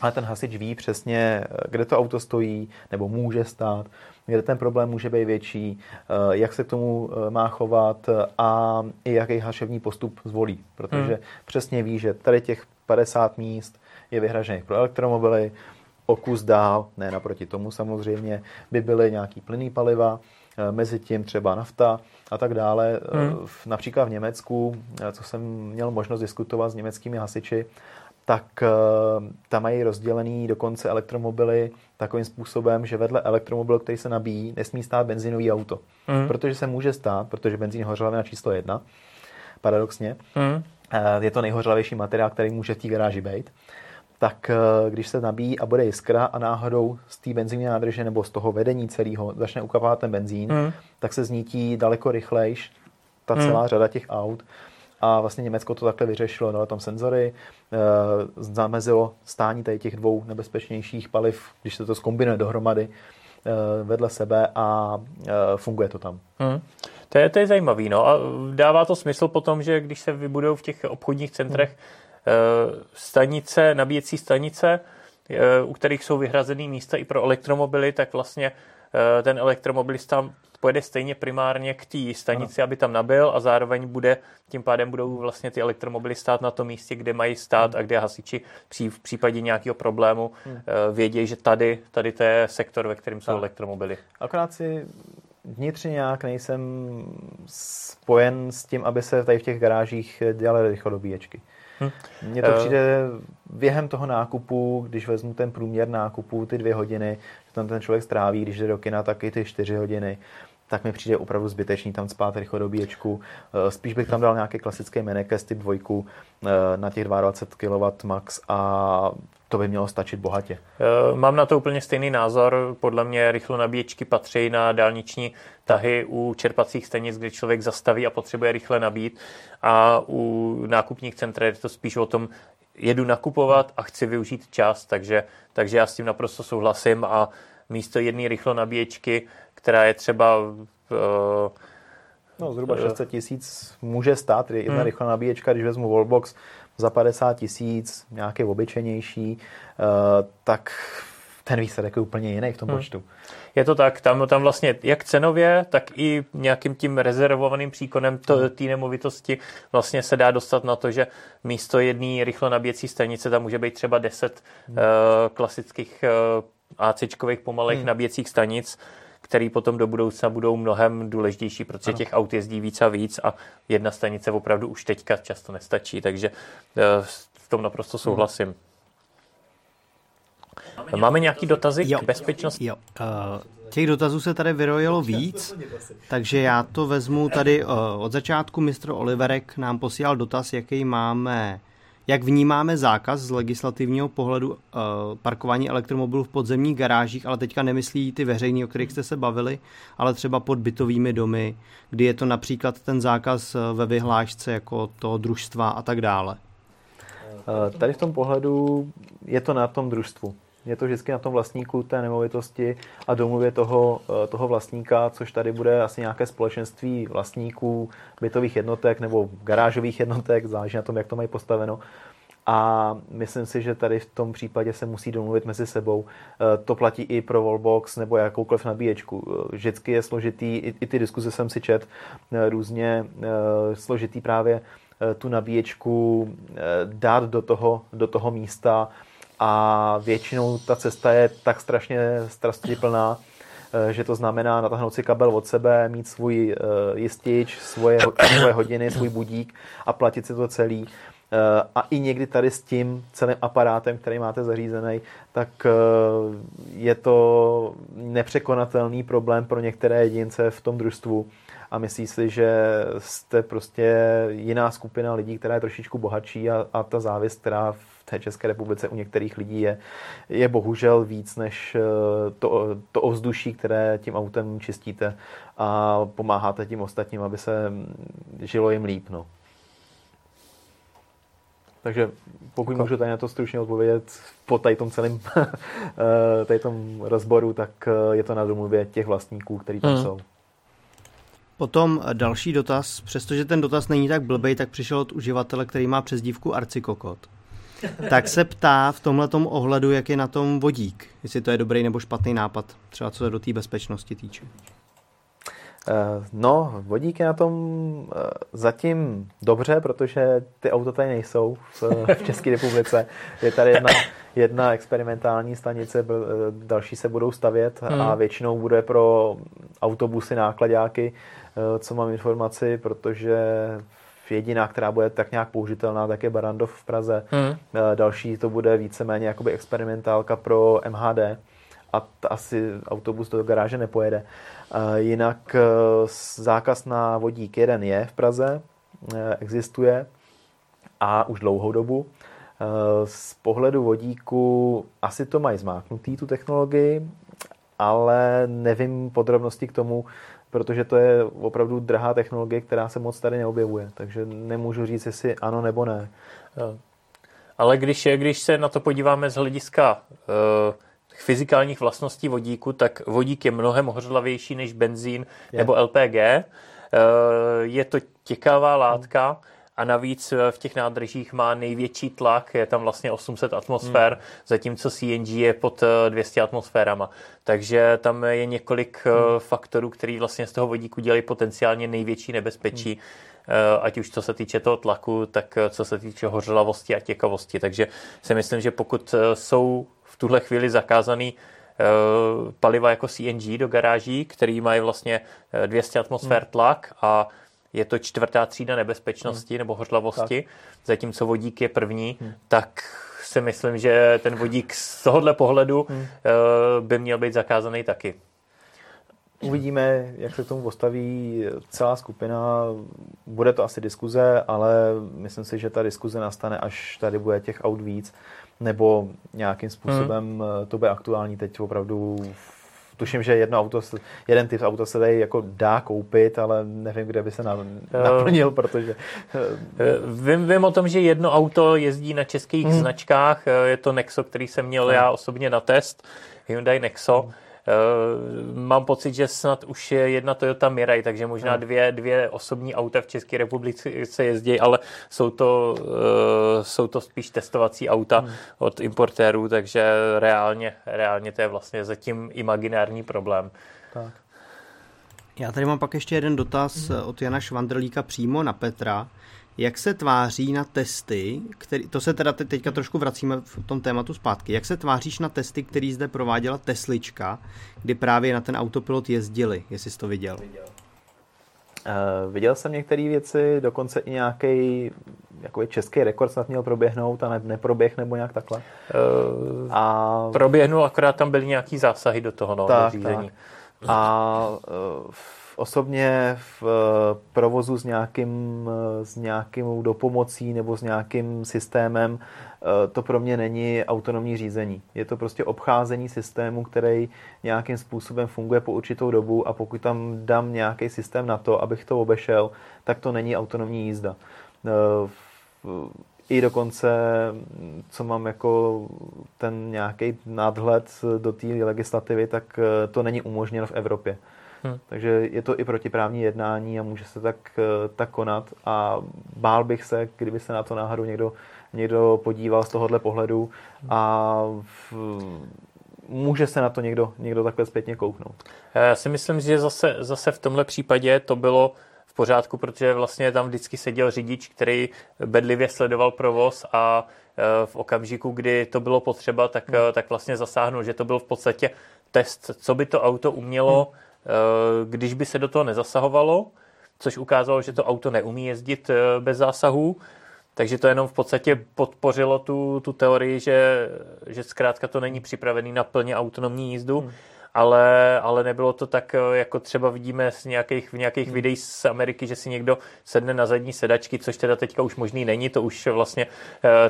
Speaker 2: ale ten hasič ví přesně, kde to auto stojí nebo může stát, kde ten problém může být větší, eh, jak se k tomu eh, má chovat a i jaký haševní postup zvolí. Protože hmm. přesně ví, že tady těch 50 míst je vyhražených pro elektromobily, o kus dál, ne naproti tomu samozřejmě, by byly nějaký plný paliva, eh, mezi tím třeba nafta a tak dále. Hmm. Například v Německu, co jsem měl možnost diskutovat s německými hasiči, tak uh, tam mají rozdělený dokonce elektromobily takovým způsobem, že vedle elektromobilu, který se nabíjí, nesmí stát benzinový auto. Mm. Protože se může stát, protože benzín je na číslo jedna, paradoxně. Mm. Je to nejhořlavější materiál, který může v té garáži být. Tak uh, když se nabíjí a bude jiskra a náhodou z té benzínní nádrže nebo z toho vedení celého začne ukapávat ten benzín, mm. tak se znítí daleko rychlejš ta mm. celá řada těch aut a vlastně Německo to takhle vyřešilo, dalo tam senzory, e, zamezilo stání tady těch dvou nebezpečnějších paliv, když se to skombinuje dohromady e, vedle sebe a e, funguje to tam. Hmm.
Speaker 1: To je, to je zajímavý, no a dává to smysl potom, že když se vybudují v těch obchodních centrech hmm. stanice, nabíjecí stanice, u kterých jsou vyhrazené místa i pro elektromobily, tak vlastně ten elektromobilista pojede stejně primárně k té stanici, ano. aby tam nabil a zároveň bude, tím pádem budou vlastně ty elektromobily stát na tom místě, kde mají stát a kde hasiči při, v případě nějakého problému hmm. vědějí, že tady, tady to je sektor, ve kterém jsou tak. elektromobily.
Speaker 2: Akorát si vnitřně nějak nejsem spojen s tím, aby se tady v těch garážích dělaly rychlodobíječky. Hmm. Mně to uh, přijde během toho nákupu, když vezmu ten průměr nákupu, ty dvě hodiny, tam ten člověk stráví, když jde do kina, tak i ty čtyři hodiny, tak mi přijde opravdu zbytečný tam spát rychlodobíječku. Eh, spíš bych tam dal nějaký klasický Menekes typ 2 eh, na těch 22 kW max a to by mělo stačit bohatě.
Speaker 1: Eh, mám na to úplně stejný názor. Podle mě rychlonabíječky patří na dálniční tahy u čerpacích stanic, kde člověk zastaví a potřebuje rychle nabít. A u nákupních center je to spíš o tom, jedu nakupovat a chci využít čas, takže, takže já s tím naprosto souhlasím a místo jedné rychlonabíječky která je třeba uh,
Speaker 2: No, zhruba 600 eh, tisíc může stát jedna hmm. rychlá nabíječka, když vezmu Wallbox za 50 tisíc, nějaký obyčejnější, uh, tak ten výsledek je úplně jiný v tom hmm. počtu.
Speaker 1: Je to tak, tam, tam vlastně jak cenově, tak i nějakým tím rezervovaným příkonem hmm. té nemovitosti vlastně se dá dostat na to, že místo jedné rychlo nabíjecí stanice tam může být třeba 10 hmm. uh, klasických uh, ACčkových pomalých hmm. nabíjecích stanic, který potom do budoucna budou mnohem důležitější, protože ano. těch aut jezdí víc a víc a jedna stanice opravdu už teďka často nestačí, takže eh, v tom naprosto souhlasím. Máme, Máme nějaký dotazy jo, k bezpečnosti?
Speaker 3: Jo, uh, těch dotazů se tady vyrojilo víc, takže já to vezmu tady uh, od začátku. Mistr Oliverek nám posílal dotaz, jaký máme jak vnímáme zákaz z legislativního pohledu uh, parkování elektromobilů v podzemních garážích, ale teďka nemyslí ty veřejný, o kterých jste se bavili, ale třeba pod bytovými domy, kdy je to například ten zákaz ve vyhlášce jako to družstva a tak dále?
Speaker 2: Eh, tady v tom pohledu je to na tom družstvu je to vždycky na tom vlastníku té nemovitosti a domluvě toho, eh, toho vlastníka, což tady bude asi nějaké společenství vlastníků bytových jednotek nebo garážových jednotek, záleží na tom, jak to mají postaveno. A myslím si, že tady v tom případě se musí domluvit mezi sebou. Eh, to platí i pro Wallbox nebo jakoukoliv nabíječku. Eh, vždycky je složitý, i ty diskuze jsem si čet, různě složitý právě tu nabíječku dát do toho, do toho místa, a většinou ta cesta je tak strašně strastiplná, eh, že to znamená natáhnout si kabel od sebe, mít svůj eh, jistič, svoje, svoje hodiny, svůj budík a platit si to celý. Eh, a i někdy tady s tím celým aparátem, který máte zařízený, tak je to nepřekonatelný problém pro některé jedince v tom družstvu a myslí si, že jste prostě jiná skupina lidí, která je trošičku bohatší a, a ta závist, která v té České republice u některých lidí je, je bohužel víc než to, to ovzduší, které tím autem čistíte a pomáháte tím ostatním, aby se žilo jim líp. No. Takže pokud jako. můžu tady na to stručně odpovědět po tady tom celém tady tom rozboru, tak je to na domluvě těch vlastníků, kteří tam hmm. jsou.
Speaker 3: Potom další dotaz, přestože ten dotaz není tak blbej, tak přišel od uživatele, který má přezdívku Arcikokot. Tak se ptá v tomhle ohledu, jak je na tom vodík, jestli to je dobrý nebo špatný nápad, třeba co se do té bezpečnosti týče.
Speaker 2: Eh, no, vodík je na tom eh, zatím dobře, protože ty auta tady nejsou v, v České republice. Je tady jedna, jedna experimentální stanice, eh, další se budou stavět hmm. a většinou bude pro autobusy, nákladáky, co mám informaci, protože jediná, která bude tak nějak použitelná, tak je Barandov v Praze. Hmm. Další to bude víceméně jakoby experimentálka pro MHD a asi autobus do garáže nepojede. Jinak e, zákaz na vodík jeden je v Praze, existuje a už dlouhou dobu. Z pohledu vodíku asi to mají zmáknutý, tu technologii, ale nevím podrobnosti k tomu, protože to je opravdu drahá technologie, která se moc tady neobjevuje. Takže nemůžu říct, jestli ano nebo ne.
Speaker 1: Ale když, když se na to podíváme z hlediska uh fyzikálních vlastností vodíku, tak vodík je mnohem hořlavější než benzín je. nebo LPG. Eh, je to těkavá látka a navíc eh, v těch nádržích má největší tlak, je tam vlastně 800 atmosfér, hmm. zatímco CNG je pod 200 eh, atmosférama. Takže tam je několik hmm. faktorů, který vlastně z toho vodíku dělají potenciálně největší nebezpečí. Hmm ať už co se týče toho tlaku, tak co se týče hořlavosti a těkavosti. Takže si myslím, že pokud jsou tuhle chvíli zakázaný eh, paliva jako CNG do garáží, který mají vlastně 200 eh, atmosfér hmm. tlak a je to čtvrtá třída nebezpečnosti hmm. nebo hořlavosti, tak. zatímco vodík je první, hmm. tak si myslím, že ten vodík z tohohle pohledu hmm. Eh, by měl být zakázaný taky.
Speaker 2: Uvidíme, jak se k tomu postaví celá skupina. Bude to asi diskuze, ale myslím si, že ta diskuze nastane, až tady bude těch aut víc nebo nějakým způsobem hmm. to bude aktuální teď opravdu tuším, že jedno auto, jeden typ auta se tady jako dá koupit, ale nevím, kde by se eh, naplnil, protože...
Speaker 1: Eh, vím, vím o tom, že jedno auto jezdí na českých hmm. značkách, je to Nexo, který jsem měl hmm. já osobně na test, Hyundai Nexo. Hmm Eh, mám pocit, že snad už je jedna Toyota Mirai, takže možná hmm. dvě, dvě osobní auta v České republice se jezdí, ale jsou to, uh, jsou to spíš testovací auta hmm. od importérů, takže reálně, reálně to je vlastně zatím imaginární problém. Tak.
Speaker 3: Já tady mám pak ještě jeden dotaz hmm. od Jana Švandrlíka přímo na Petra jak se tváří na testy, který, to se teda teďka trošku vracíme v tom tématu zpátky, jak se tváříš na testy, který zde prováděla Teslička, kdy právě na ten autopilot jezdili, jestli jsi to viděl?
Speaker 2: Uh, viděl jsem některé věci, dokonce i nějaký jako český rekord snad měl proběhnout a ne, neproběh nebo nějak takhle. Uh,
Speaker 1: a... Proběhnul, akorát tam byly nějaký zásahy do toho, no, tak, do řízení.
Speaker 2: Tak. A uh, osobně v eh, provozu s nějakým, eh, s nějakým dopomocí nebo s nějakým systémem eh, to pro mě není autonomní řízení. Je to prostě obcházení systému, který nějakým způsobem funguje po určitou dobu a pokud tam dám nějaký systém na to, abych to obešel, tak to není autonomní jízda. I dokonce, co mám jako ten nějaký nadhled do té legislativy, tak to není umožněno v Evropě. Hmm. Takže je to i protiprávní jednání a může se tak, eh, tak konat a bál bych se, kdyby se na to náhodou někdo, někdo podíval z tohohle pohledu a v, může se na to někdo, někdo takhle zpětně kouknout.
Speaker 1: Já si myslím, že zase, zase v tomhle případě to bylo v pořádku, protože vlastně tam vždycky seděl řidič, který bedlivě sledoval provoz a eh, v okamžiku, kdy to bylo potřeba, tak, hmm. tak vlastně zasáhnul, že to byl v podstatě test, co by to auto umělo hmm Eh, když by se do toho nezasahovalo, což ukázalo, že to auto neumí jezdit eh, bez zásahů, takže to jenom v podstatě podpořilo tu, tu teorii, že, že zkrátka to není připravený na plně autonomní jízdu. Hmm. ale, ale nebylo to tak, jako třeba vidíme z nějakých, v nějakých hmm. videích z Ameriky, že si někdo sedne na zadní sedačky, což teda teďka už možný není, to už vlastně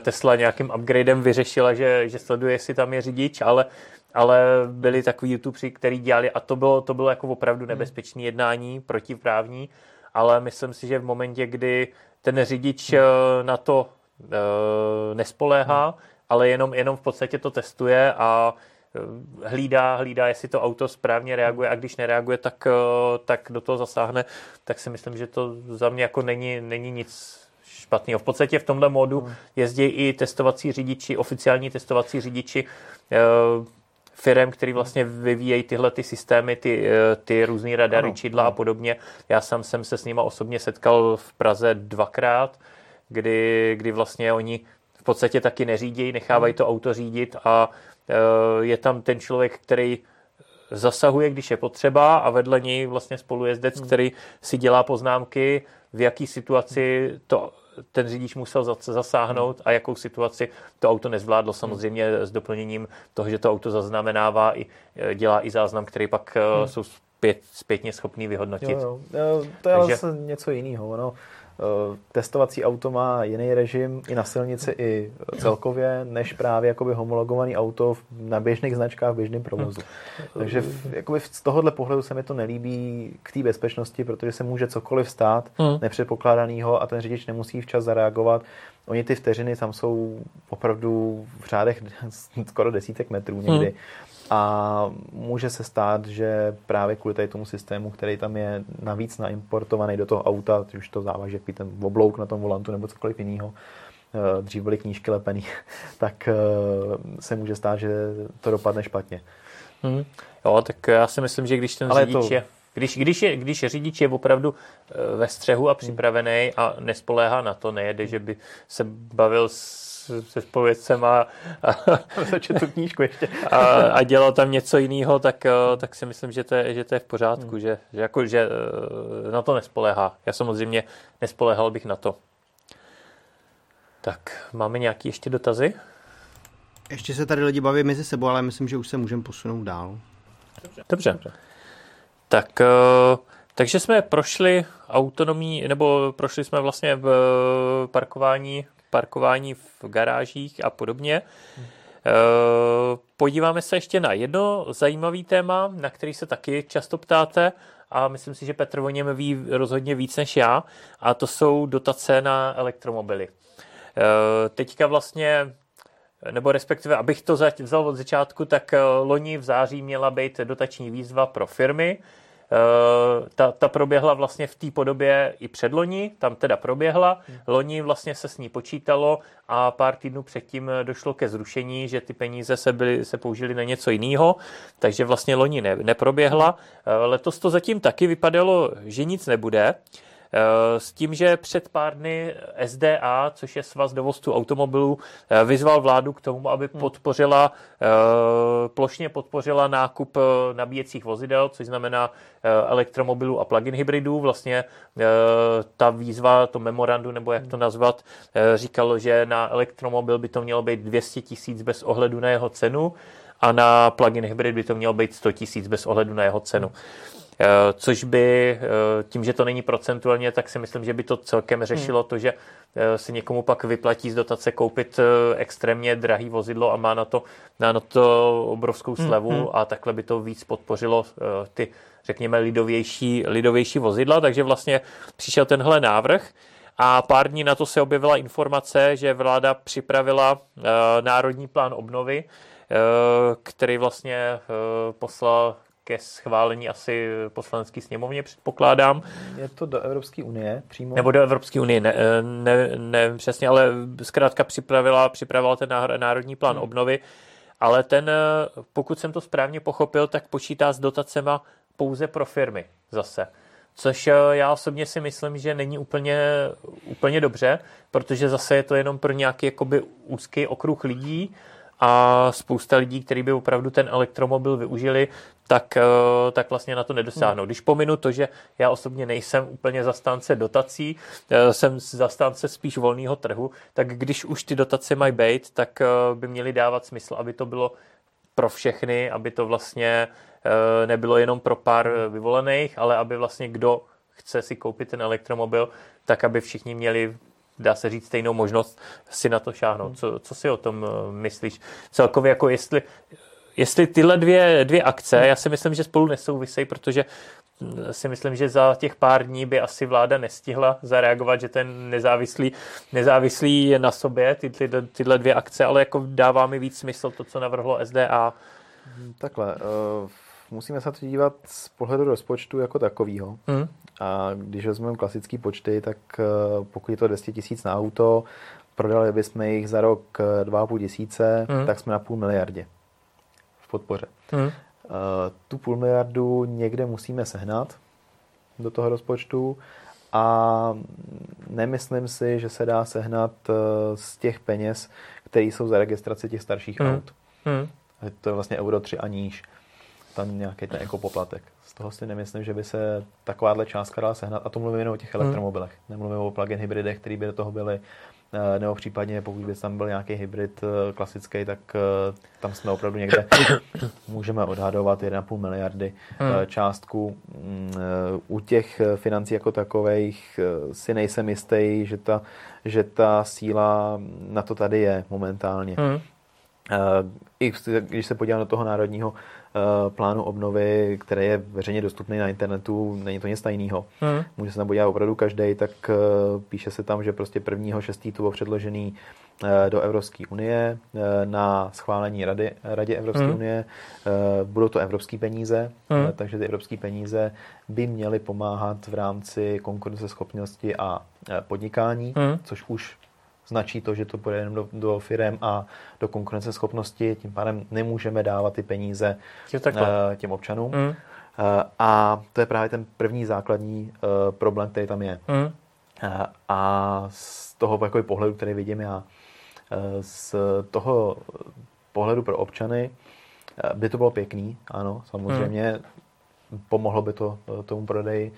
Speaker 1: Tesla nějakým upgradem vyřešila, že, že sleduje, jestli tam je řidič, ale ale byli takový YouTubři, kteří dělali a to bylo, to bylo jako opravdu hmm. nebezpečné jednání, protiprávní, ale myslím si, že v momentě, kdy ten řidič hmm. na to uh, nespoléhá, hmm. ale jenom, jenom v podstatě to testuje a eh, hlídá, hlídá, jestli to auto správně reaguje a když nereaguje, tak, tak do toho zasáhne, tak si myslím, že to za mě jako není, není nic špatného. V podstatě v tomhle módu jezdí i testovací řidiči, oficiální testovací řidiči firm, který vlastně vyvíjejí tyhle ty systémy, ty, eh, ty různý radary, ano, čidla a podobně. Já sám jsem se s nima osobně setkal v Praze dvakrát, kdy, kdy vlastně oni v podstatě taky neřídí, nechávají to auto řídit a eh, je tam ten člověk, který zasahuje, když je potřeba a vedle něj vlastně spolujezdec, hmm. který si dělá poznámky, v jaký situaci to ten řidič musel zasáhnout a jakou situaci to auto nezvládlo. Samozřejmě s doplněním toho, že to auto zaznamenává i e, dělá i záznam, který pak e, hmm. jsou zpět, zpětně schopný vyhodnotit. Jo,
Speaker 2: jo. To je Takže... něco jiného. No. Eh, testovací auto má jiný režim i na silnici, i celkově, než právě jakoby homologovaný auto na běžných značkách v běžném provozu. Takže v, jakoby z tohohle pohledu se mi to nelíbí k té bezpečnosti, protože se může cokoliv stát hmm. nepředpokládaného a ten řidič nemusí včas zareagovat. Oni ty vteřiny tam jsou opravdu v řádech skoro desítek metrů někdy. Hmm. A může se stát, že právě kvůli tady tomu systému, který tam je navíc naimportovaný do toho auta, už to závaží, jaký ten oblouk na tom volantu nebo cokoliv jiného, eh, dřív byly knížky lepený, tak eh, se může stát, že to dopadne špatně.
Speaker 1: Hmm. Jo, tak já si myslím, že když ten Ale řidič to... je, když, když, je, když řidič je opravdu eh, ve střehu a připravený a nespoléhá na to, nejede, že by se bavil s se spovědcem a, a,
Speaker 2: tu knížku ještě.
Speaker 1: a, a dělal tam něco jiného, tak, eh, tak si myslím, že to je, že to je v pořádku, hmm. že, že, jako, že eh, na to nespolehá. Já samozřejmě nespolehal bych na to. Tak, máme nějaký ještě dotazy?
Speaker 3: Ještě se tady lidi baví mezi sebou, ale myslím, že už se můžeme posunout dál.
Speaker 1: Dobře. Dobře. Dobře. Tak, uh, takže jsme prošli autonomí, nebo prošli jsme vlastně v parkování parkování v garážích a podobně. Hmm. Podíváme se ještě na jedno zajímavý téma, na který se taky často ptáte a myslím si, že Petr o něm ví rozhodně víc než já a to jsou dotace na elektromobily. Eh, teďka vlastně nebo respektive, abych to vzal od začátku, tak eh, loni v září měla být dotační výzva pro firmy, Eh, ta, ta proběhla vlastně v té podobě i předloni, tam teda proběhla. Loni vlastně se s ní počítalo a pár týdnů předtím došlo ke zrušení, že ty peníze se, byly, se použily na něco jiného, takže vlastně loni ne, neproběhla. Eh, letos to zatím taky vypadalo, že nic nebude. Eh, s tím, že před pár dny SDA, což je svaz dovozců automobilů, eh, vyzval vládu k tomu, aby hmm. podpořila, eh, plošně podpořila nákup nabíjecích vozidel, což znamená elektromobilů a plug-in hybridů. Vlastně ta výzva, to memorandu, nebo jak to hmm. nazvat, říkalo, že na elektromobil by to mělo být 200 tisíc bez ohledu na jeho cenu a na plug-in hybrid by to mělo být 100 tisíc bez ohledu na jeho cenu. Eh, což by, eh, tím, že to není procentuálně, tak si myslím, že by to celkem řešilo hmm. to, že eh, si někomu pak vyplatí z dotace koupit extrémně drahý vozidlo a má na to, má na to obrovskou hmm, slevu hmm. a takhle by to víc podpořilo ty, řekněme, lidovější, lidovější vozidla, takže vlastně přišel tenhle návrh. A pár dní na to se objevila informace, že vláda připravila národní plán obnovy, který vlastně poslal ke schválení asi poslanecký sněmovně, předpokládám.
Speaker 2: Je to do Evropské unie přímo?
Speaker 1: Nebo do Evropské unie, ne, ne, ne, přesně, ale zkrátka připravila, připravila ten národní plán hmm. obnovy, ale ten, pokud jsem to správně pochopil, tak počítá s dotacema pouze pro firmy zase. Což já osobně si myslím, že není úplně, úplně dobře, protože zase je to jenom pro nějaký jakoby úzký okruh lidí, a spousta lidí, kteří by opravdu ten elektromobil využili, tak, eh, tak vlastně na to nedosáhnou. Když pominu to, že já osobně nejsem úplně zastánce dotací, eh, jsem zastánce spíš volného trhu, tak když už ty dotace mají být, tak eh, by měly dávat smysl, aby to bylo pro všechny, aby to vlastně nebylo jenom pro pár vyvolených, ale aby vlastně kdo chce si koupit ten elektromobil, tak aby všichni měli dá se říct, stejnou možnost si na to šáhnout. Co, co si o tom myslíš? Celkově jako jestli, jestli tyhle dvě, dvě akce, já si myslím, že spolu nesouvisejí, protože si myslím, že za těch pár dní by asi vláda nestihla zareagovat, že ten nezávislý, nezávislý je na sobě, ty, ty, tyhle dvě akce, ale jako dává mi víc smysl to, co navrhlo SDA.
Speaker 2: Takhle, uh, musíme se to dívat z pohledu rozpočtu jako takového. Hmm. A když vezmeme klasické počty, tak uh, pokud je to 200 tisíc na auto, prodali bychom jich za rok 2,5 eh, tisíce, hmm. tak jsme na půl miliardě v podpoře. Eh, tu půl miliardu někde musíme sehnat do toho rozpočtu a nemyslím si, že se dá sehnat eh, z těch peněz, které jsou za registraci těch starších hmm. aut. Hmm. To je vlastně euro 3 a níž. Tam nějaký ten ekopoplatek. Z toho si nemyslím, že by se takováhle částka dala sehnat. A to mluvím jenom o těch hmm. elektromobilech. Nemluvím o plug-in hybridech, které by do toho byly Eh, nebo případně pokud by tam byl nějaký hybrid eh, klasický, tak eh, tam jsme opravdu někde můžeme odhadovat 1,5 miliardy hmm. částku. Mm, u těch financí jako takových si nejsem jistý, že ta, že ta síla na to tady je momentálně. Hmm. I když se podívám do toho národního plánu obnovy, který je veřejně dostupný na internetu, není to nic tajného. Hmm. Může se tam podívat opravdu každý, tak eh, píše se tam, že prostě prvního šestý to bylo předložený eh, do Evropské unie na schválení Rady, Radě Evropské hmm. unie. Budou to evropské peníze, hmm. takže ty evropské peníze by měly pomáhat v rámci konkurenceschopnosti a podnikání, hmm. což už značí to, že to půjde jenom do, do firm a do konkurenceschopnosti, tím pádem nemůžeme dávat ty peníze uh, těm občanům. Mm. Uh, a to je právě ten první základní uh, problém, který tam je. Mm. A z toho jako pohledu, který vidím já, z toho pohledu pro občany by to bylo pěkný, ano, samozřejmě. Mm. Pomohlo by to tomu prodeji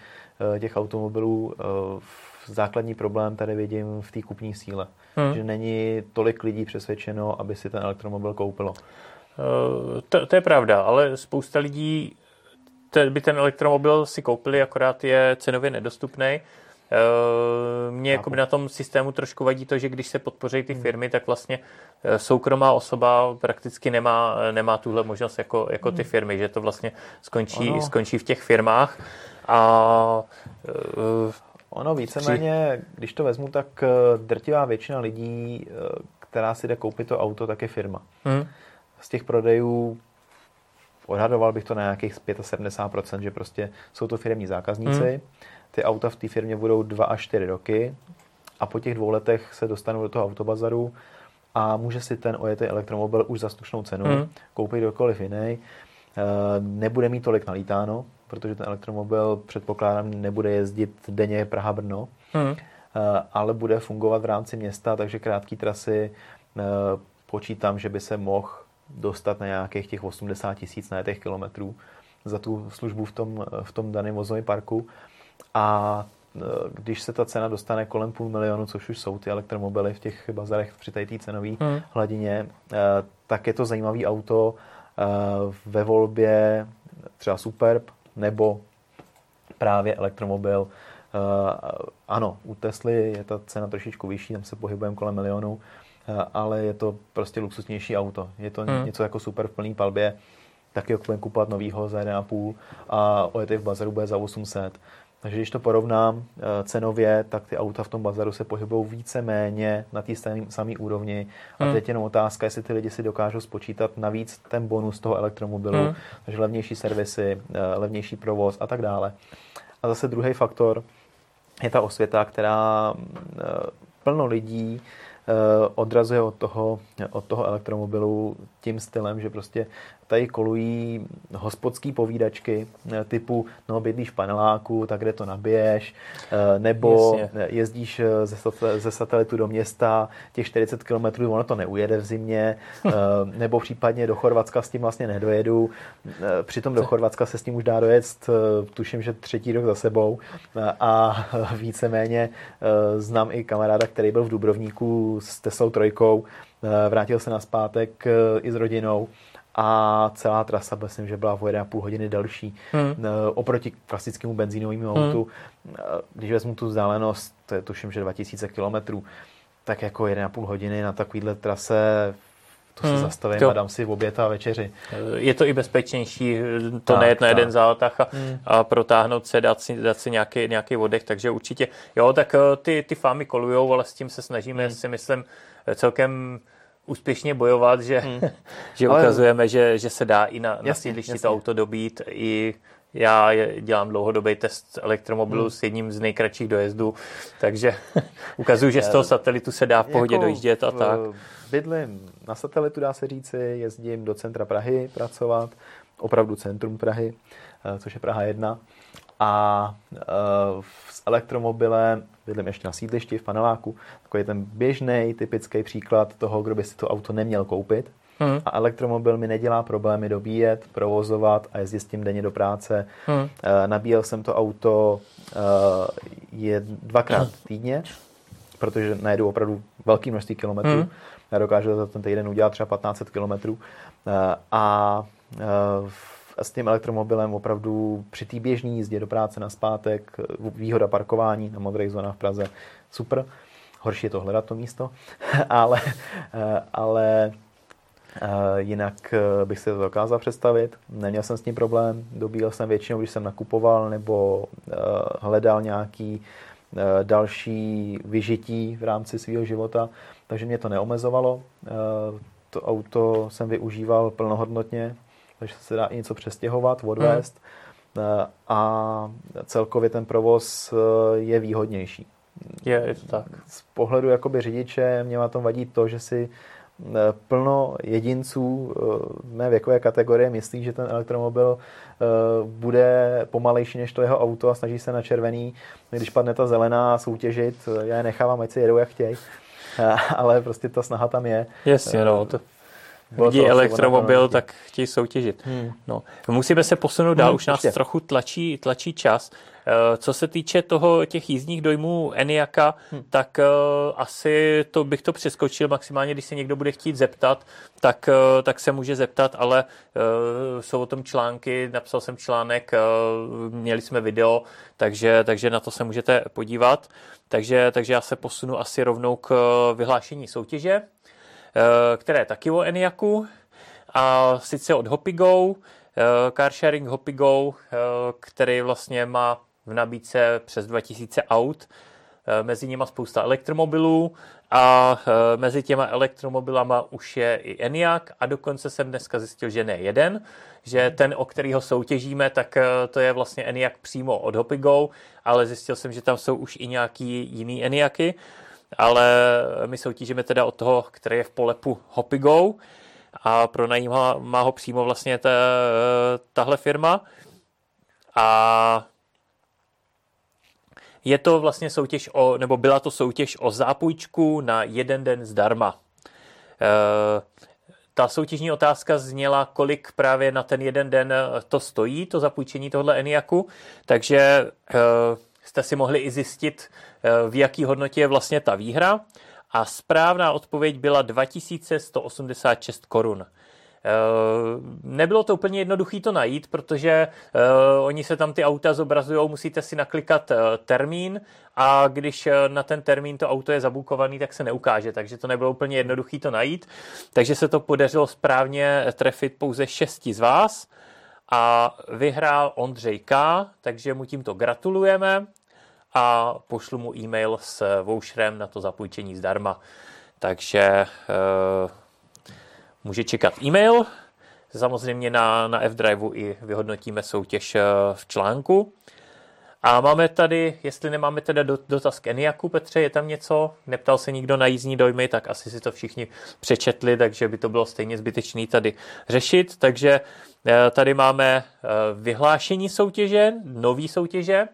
Speaker 2: těch automobilů. Základní problém tady vidím v té kupní síle hmm. že není tolik lidí přesvědčeno, aby si ten elektromobil koupilo.
Speaker 1: Uh, to, to je pravda, ale spousta lidí by ten elektromobil si koupili, akorát je cenově nedostupný. Uh, Mně jako na tom systému trošku vadí to, že když se podpoří ty hmm. firmy, tak vlastně eh, soukromá osoba prakticky nemá, nemá tuhle možnost jako, jako ty hmm. firmy, že to vlastně skončí, skončí v těch firmách. A
Speaker 2: Ono víceméně, když to vezmu, tak eh, drtivá většina lidí, eh, která si jde koupit to auto, tak je firma. Hmm. Z těch prodejů odhadoval bych to na nějakých 75%, že prostě jsou to firmní zákazníci. Hmm. Ty auta v té firmě budou 2 až 4 roky a po těch dvou letech se dostanou do toho autobazaru a může si ten ojetý elektromobil už za slušnou cenu hmm. koupit kdokoliv jiný. Eh, nebude mít tolik nalítáno, protože ten elektromobil předpokládám nebude jezdit denně Praha-Brno, hmm. ale bude fungovat v rámci města, takže krátké trasy eh, počítám, že by se mohl dostat na nějakých těch 80 tisíc na těch kilometrů za tu službu v tom, v tom daném vozovém parku. A eh, když se ta cena dostane kolem půl milionu, což už jsou ty elektromobily v těch bazarech při té cenové hmm. hladině, tak je to zajímavý auto ve volbě třeba Superb, nebo právě elektromobil. Eh, ano, u Tesly je ta cena trošičku vyšší, tam se pohybujeme kolem milionu, eh, ale je to prostě luxusnější auto. Je to hmm. něco jako super v plný palbě, taky ho kupovat novýho za 1,5 a ojetý v bazaru bude za 800. Takže když to porovnám eh, cenově, tak ty auta v tom bazaru se pohybují více-méně na té samé úrovni. A hmm. teď jenom otázka, jestli ty lidi si dokážou spočítat navíc ten bonus toho elektromobilu, hmm. takže levnější servisy, eh, levnější provoz a tak dále. A zase druhý faktor je ta osvěta, která eh, plno lidí odrazuje od toho, od toho elektromobilu tím stylem, že prostě tady kolují hospodský povídačky eh, typu, no bydlíš v paneláku, tak kde to nabiješ, eh, nebo Jasně. jezdíš eh, ze, ze satelitu do města, těch 40 km, ono to neujede v zimě, nebo případně do Chorvatska s tím vlastně nedojedu. Přitom do Chorvatska se s tím už dá dojet, tuším, že třetí rok za sebou. A víceméně znám i kamaráda, který byl v Dubrovníku s Teslou trojkou, vrátil se na zpátek i s rodinou a celá trasa, myslím, že byla o 1,5 hodiny delší hmm. oproti klasickému benzínovému hmm. autu. Když vezmu tu vzdálenost, to je tuším, že 2000 km, tak jako 1,5 hodiny na takovýhle trase to se hmm, zastavím to. a dám si oběd a večeři.
Speaker 1: Je to i bezpečnější, to tak, nejet na jeden zátah a, hmm. a protáhnout se, dát si, dát si nějaký, nějaký vodech, takže určitě, jo, tak eh, ty, ty fámy kolujou, ale s tím se snažíme, hmm. si myslím, celkem úspěšně bojovat, že, hmm. že ale... ukazujeme, že, že se dá i na, na sídlišti to auto dobít, i já dělám dlouhodobý test elektromobilu hmm. s jedním z nejkratších dojezdů, takže ukazuju, že z toho satelitu se dá v pohodě jako dojíždět a tak.
Speaker 2: Bydlím na satelitu, dá se říci, jezdím do centra Prahy pracovat, opravdu centrum Prahy, eh, což je Praha 1. A uh, s elektromobilem bydlím ještě na sídlišti v paneláku. Takový ten běžný, typický příklad toho, kdo by si to auto neměl koupit. Hmm. A elektromobil mi nedělá problémy dobíjet, provozovat a jezdit s tím denně do práce. Hmm. Uh, nabíjel jsem to auto uh, je dvakrát týdně, protože najedu opravdu velký množství kilometrů. Hmm. Já dokážu za ten týden udělat třeba 1500 kilometrů. A s tím elektromobilem opravdu při té běžné jízdě do práce na zpátek, výhoda parkování na modrých zónách v Praze, super. Horší je to hledat to místo, ale, ale jinak bych si to dokázal představit. Neměl jsem s tím problém, dobíjel jsem většinou, když jsem nakupoval nebo hledal nějaký další vyžití v rámci svého života, takže mě to neomezovalo. To auto jsem využíval plnohodnotně, takže se dá i něco přestěhovat, odvést hmm. a celkově ten provoz eh, je výhodnější.
Speaker 1: Je, je to tak.
Speaker 2: Z pohledu jakoby řidiče mě na tom vadí to, že si eh, plno jedinců mé věkové kategorie myslí, že ten elektromobil bude pomalejší než to jeho auto a snaží se na červený, když padne ta zelená soutěžit, já je nechávám, ať si jedou jak chtějí, ale prostě ta snaha tam je.
Speaker 1: Jasně, no, to vidí elektromobil, tak chtějí soutěžit. Hmm. No. Musíme se posunout dál, hmm, už nás ještě. trochu tlačí, tlačí čas. Eh, co se týče toho těch jízdních dojmů Eniaka, hmm. tak uh, asi to bych to přeskočil maximálně, když se někdo bude chtít zeptat, tak, uh, tak se může zeptat, ale uh, jsou o tom články, napsal jsem článek, uh, měli jsme video, takže, takže na to se můžete podívat. Takže, takže já se posunu asi rovnou k vyhlášení soutěže. Eh, které je taky o Eniaku, a sice od Hopigo, eh, carsharing Hopigo, eh, který vlastně má v nabídce přes 2000 aut, mezi nimi spousta elektromobilů a mezi těma elektromobilama už je i Eniak a dokonce jsem dneska zjistil, že ne jeden, že ten, o kterýho soutěžíme, tak to je vlastně Eniak přímo od Hopigo, ale zjistil jsem, že tam jsou už i nějaký jiný Eniaky ale my soutěžíme teda od toho, který je v polepu Hopigo a pronajímá má ho přímo vlastně ta, tahle firma. A je to vlastně soutěž o, nebo byla to soutěž o zápůjčku na jeden den zdarma. E, ta soutěžní otázka zněla, kolik právě na ten jeden den to stojí, to zapůjčení tohle Eniaku, takže e, jste si mohli i zjistit, eh, v jaký hodnotě je vlastně ta výhra. A správná odpověď byla 2186 korun. Uh, nebylo to úplně jednoduché to najít, protože uh, oni se tam ty auta zobrazují, musíte si naklikat termín a když na ten termín to auto je zabukovaný, tak se neukáže, takže to nebylo úplně jednoduché to najít. Takže se to podařilo správně trefit pouze šesti z vás a vyhrál Ondřej K., takže mu tímto gratulujeme a pošlu mu e-mail s voucherem na to zapůjčení zdarma. Takže uh, může čekat e-mail. Samozřejmě na, na F-Driveu i vyhodnotíme soutěž uh, v článku. A máme tady, jestli nemáme teda dotaz k Eniaku, Petře, je tam něco? Neptal se nikdo na jízdní dojmy, tak asi si to všichni přečetli, takže by to bylo stejně zbytečný tady řešit. Takže eh, tady máme vyhlášení soutěže, nový soutěže.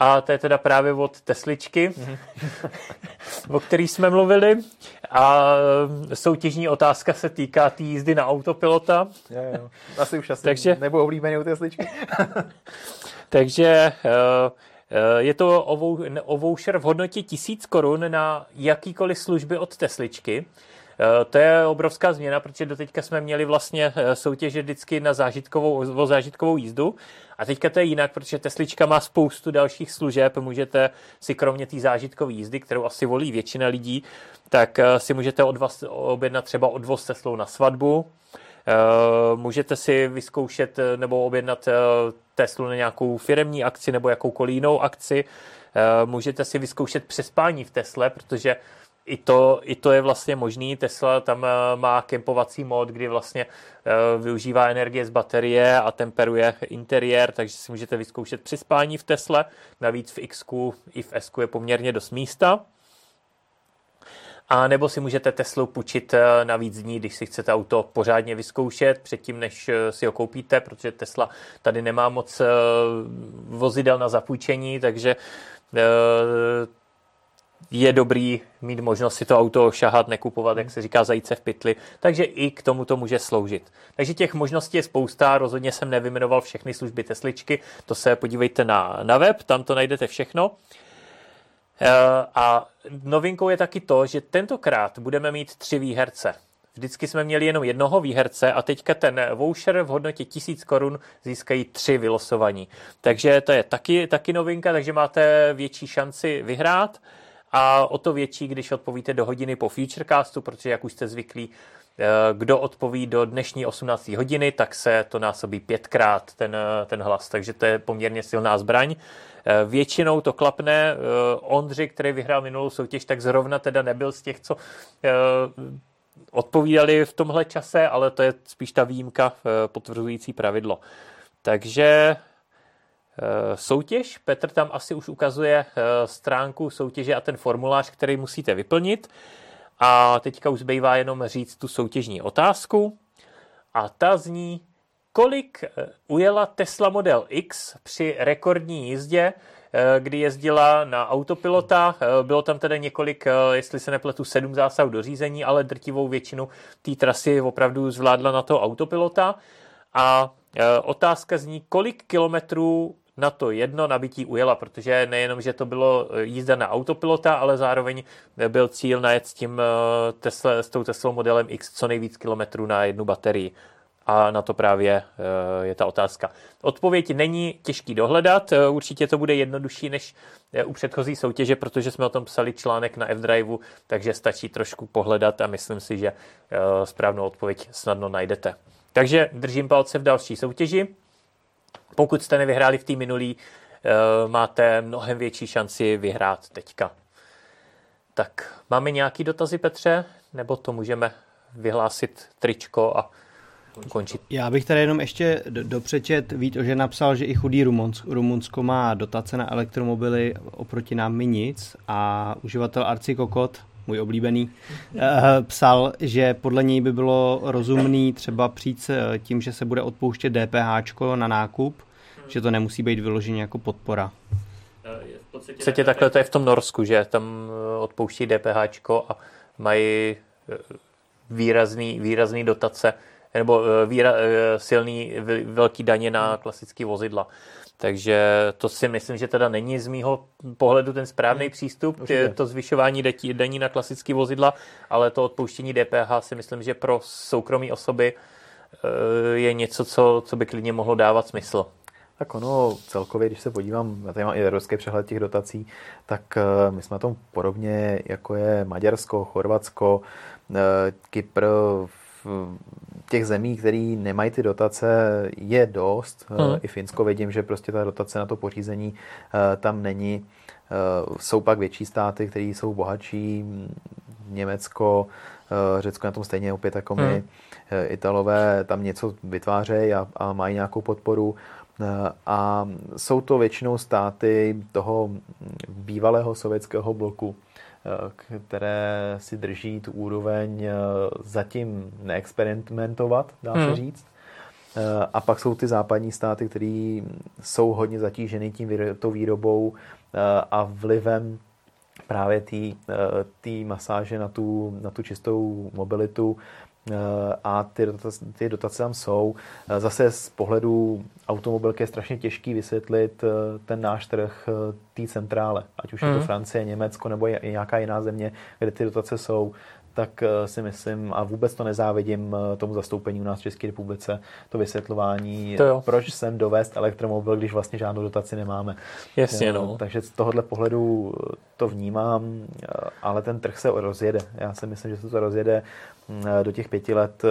Speaker 1: A to je teda právě od Tesličky, mm-hmm. o který jsme mluvili. A eh, soutěžní otázka se týká té tý jízdy na autopilota.
Speaker 2: Jo, jo. Asi už asi Takže, nebo oblíbený u Tesličky.
Speaker 1: takže uh, je to o voucher v hodnotě 1000 korun na jakýkoliv služby od Tesličky. To je obrovská změna, protože doteďka jsme měli vlastně soutěže vždycky na zážitkovou, o zážitkovou jízdu. A teďka to je jinak, protože Teslička má spoustu dalších služeb, můžete si kromě té zážitkové jízdy, kterou asi volí většina lidí, tak si můžete od vás objednat třeba odvoz Teslou na svatbu, můžete si vyzkoušet nebo objednat Teslu na nějakou firemní akci nebo jakoukoliv jinou akci. Eh, můžete si vyzkoušet přespání v Tesle, protože i to, i to je vlastně možný. Tesla tam eh, má kempovací mod, kdy vlastně eh, využívá energie z baterie a temperuje interiér, takže si můžete vyzkoušet přespání v Tesle. Navíc v X i v S je poměrně dost místa. A nebo si můžete Teslu půjčit eh, na víc dní, když si chcete auto pořádně vyzkoušet předtím, než si ho koupíte, protože Tesla tady nemá moc vozidel na zapůjčení, takže je dobrý mít možnost si to auto šahat, nekupovat, jak se říká, zajíce v pytli, takže i k tomu to může sloužit. Takže těch možností je spousta, rozhodně jsem nevymenoval všechny služby Tesličky, to se podívejte na, na web, tam to najdete všechno. Eh, a novinkou je taky to, že tentokrát budeme mít tři výherce. Vždycky jsme měli jenom jednoho výherce a teďka ten voucher v hodnotě 1000 korun získají tři vylosovaní. Takže to je taky, taky novinka, takže máte větší šanci vyhrát a o to větší, když odpovíte do hodiny po Futurecastu, protože jak už jste zvyklí, eh, kdo odpoví do dnešní 18. hodiny, tak se to násobí pětkrát ten, ten hlas, takže to je poměrně silná zbraň. Eh, většinou to klapne. Eh, Ondři, který vyhrál minulou soutěž, tak zrovna teda nebyl z těch, co eh, odpovídali v tomhle čase, ale to je spíš ta výjimka potvrzující pravidlo. Takže soutěž, Petr tam asi už ukazuje stránku soutěže a ten formulář, který musíte vyplnit. A teďka už zbývá jenom říct tu soutěžní otázku. A ta zní, kolik eh, ujela Tesla Model X při rekordní jízdě, eh, kdy jezdila na autopilota. Eh, bylo tam tedy několik, jestli se nepletu, sedm zásahů do řízení, ale drtivou většinu té trasy opravdu zvládla na to autopilota. A otázka zní, kolik kilometrů na to jedno nabití ujela, protože nejenom, že to bylo jízda na autopilota, ale zároveň byl cíl najet s, tím Tesla, s tou Teslou modelem X co nejvíc kilometrů na jednu baterii. A na to právě eh, je ta otázka. Odpověď není těžký dohledat, eh, určitě to bude jednodušší než eh, u předchozí soutěže, protože jsme o tom psali článek na F-Driveu, takže stačí trošku pohledat a myslím si, že správnou odpověď snadno najdete. Takže držím palce v další soutěži. Pokud jste nevyhráli v té minulý, máte mnohem větší šanci vyhrát teďka. Tak, máme nějaký dotazy, Petře? Nebo to můžeme vyhlásit tričko a ukončit.
Speaker 3: Já bych tady jenom ještě dopřečet, Vít, že napsal, že i chudý Rumunsko, Rumunsko má dotace na elektromobily, oproti nám mi nic a uživatel Arci Kokot, můj oblíbený, eh, psal, že podle něj by bylo rozumný třeba přijít s tím, že se bude odpouštět DPH na nákup, že to nemusí být vyloženě jako podpora.
Speaker 1: V podstatě takhle to je v tom Norsku, že tam eh, odpouští DPH a mají eh, výrazný, výrazný dotace nebo eh, víra, eh, silný velký daně na klasické vozidla. Takže to si myslím, že teda není z mýho pohledu ten správný hmm. přístup, Určitě. to zvyšování daní na klasické vozidla, ale to odpouštění DPH si myslím, že pro soukromí osoby eh, je něco, co, co by klidně mohlo dávat smysl.
Speaker 2: Tak ono celkově, když se podívám, já tady mám i evropský přehled těch dotací, tak my jsme na tom podobně, jako je Maďarsko, Chorvatsko, Kypr, těch zemí, které nemají ty dotace, je dost. Hmm. I Finsko vidím, že prostě ta dotace na to pořízení eh, tam není. Eh, jsou pak větší státy, které jsou bohatší, Německo, Řecko na tom stejně opět jako my. Hmm. Italové tam něco vytvářejí a, a mají nějakou podporu. A jsou to většinou státy toho bývalého sovětského bloku, které si drží tu úroveň eh, zatím neexperimentovat, dá se hmm. říct. Eh, a pak jsou ty západní státy, které jsou hodně zatíženy tím, tou výrobou eh, a vlivem právě té masáže na tu, na tu čistou mobilitu Eh, a ty dotace, ty dotace tam jsou. Eh, zase z pohledu automobilky je strašně těžký vysvětlit eh, ten náš trh té centrále, ať už mm. je to mhm. Francie, Německo nebo je nějaká jiná země, kde ty dotace jsou, tak si myslím, a vůbec to nezávidím tomu zastoupení u nás v České republice, to vysvětlování, to proč sem dovést elektromobil, když vlastně žádnou dotaci nemáme.
Speaker 1: Jasně, no.
Speaker 2: Takže z tohohle pohledu to vnímám, ale ten trh se rozjede. Já si myslím, že se to rozjede do těch pěti let.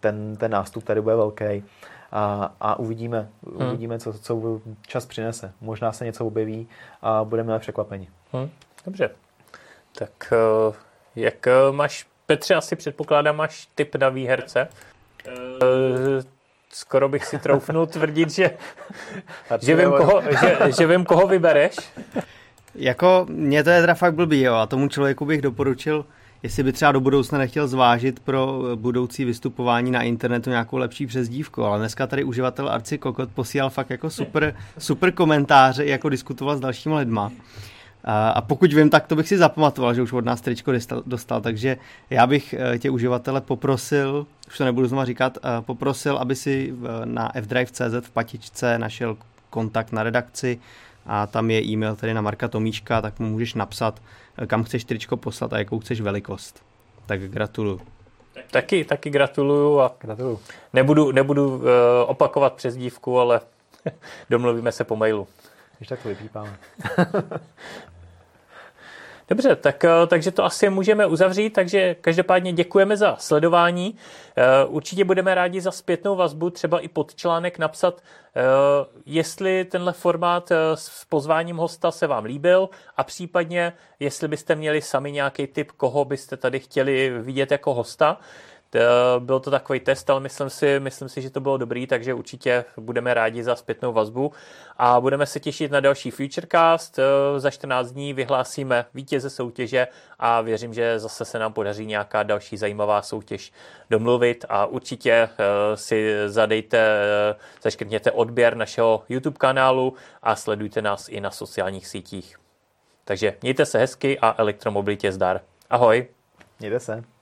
Speaker 2: Ten, ten nástup tady bude velký a, a uvidíme, hmm. uvidíme co, co čas přinese. Možná se něco objeví a budeme překvapeni.
Speaker 1: Hmm. Dobře. Tak eh, jak eh, máš, Petře, asi předpokládám, máš typ na výherce? Eh, skoro bych si troufnul tvrdit, že, že, vím, koho, že, že vím, koho vybereš.
Speaker 3: Jako, mě to je teda fakt blbý, jo, a tomu člověku bych doporučil jestli by třeba do budoucna nechtěl zvážit pro budoucí vystupování na internetu nějakou lepší přezdívku, ale dneska tady uživatel Arci Kokot posílal fakt jako super, super komentáře, jako diskutoval s dalšími lidma. A pokud vím, tak to bych si zapamatoval, že už od nás tričko dostal, takže já bych eh, tě uživatele poprosil, už to nebudu znovu říkat, eh, poprosil, aby si na fdrive.cz v patičce našel kontakt na redakci a tam je e-mail tedy na Marka Tomíčka, tak mu můžeš napsat, kam chceš tričko poslat a jakou chceš velikost. Tak gratuluju.
Speaker 1: Taky, taky gratuluju a
Speaker 2: gratuluju.
Speaker 1: nebudu, nebudu uh, opakovat přezdívku, ale domluvíme se po mailu.
Speaker 2: Když tak to vypípáme.
Speaker 1: Dobře, tak, eh, takže to asi můžeme uzavřít, takže každopádně děkujeme za sledování. Eh, určitě budeme rádi za zpětnou vazbu, třeba i pod článek napsat, eh, jestli tenhle formát s pozváním hosta se vám líbil a případně, jestli byste měli sami nějaký tip, koho byste tady chtěli vidět jako hosta. Eh, byl to takový test, ale myslím si, myslím si, že to bylo dobrý, takže určitě budeme rádi za zpětnou vazbu a budeme se těšit na další Futurecast. Eh, za 14 dní vyhlásíme vítěze soutěže a věřím, že zase se nám podaří nějaká další zajímavá soutěž domluvit a určitě eh, si zadejte, zaškrtněte odběr našeho YouTube kanálu a sledujte nás i na sociálních sítích. Takže mějte se hezky a elektromobilitě zdar. Ahoj.
Speaker 2: Mějte se.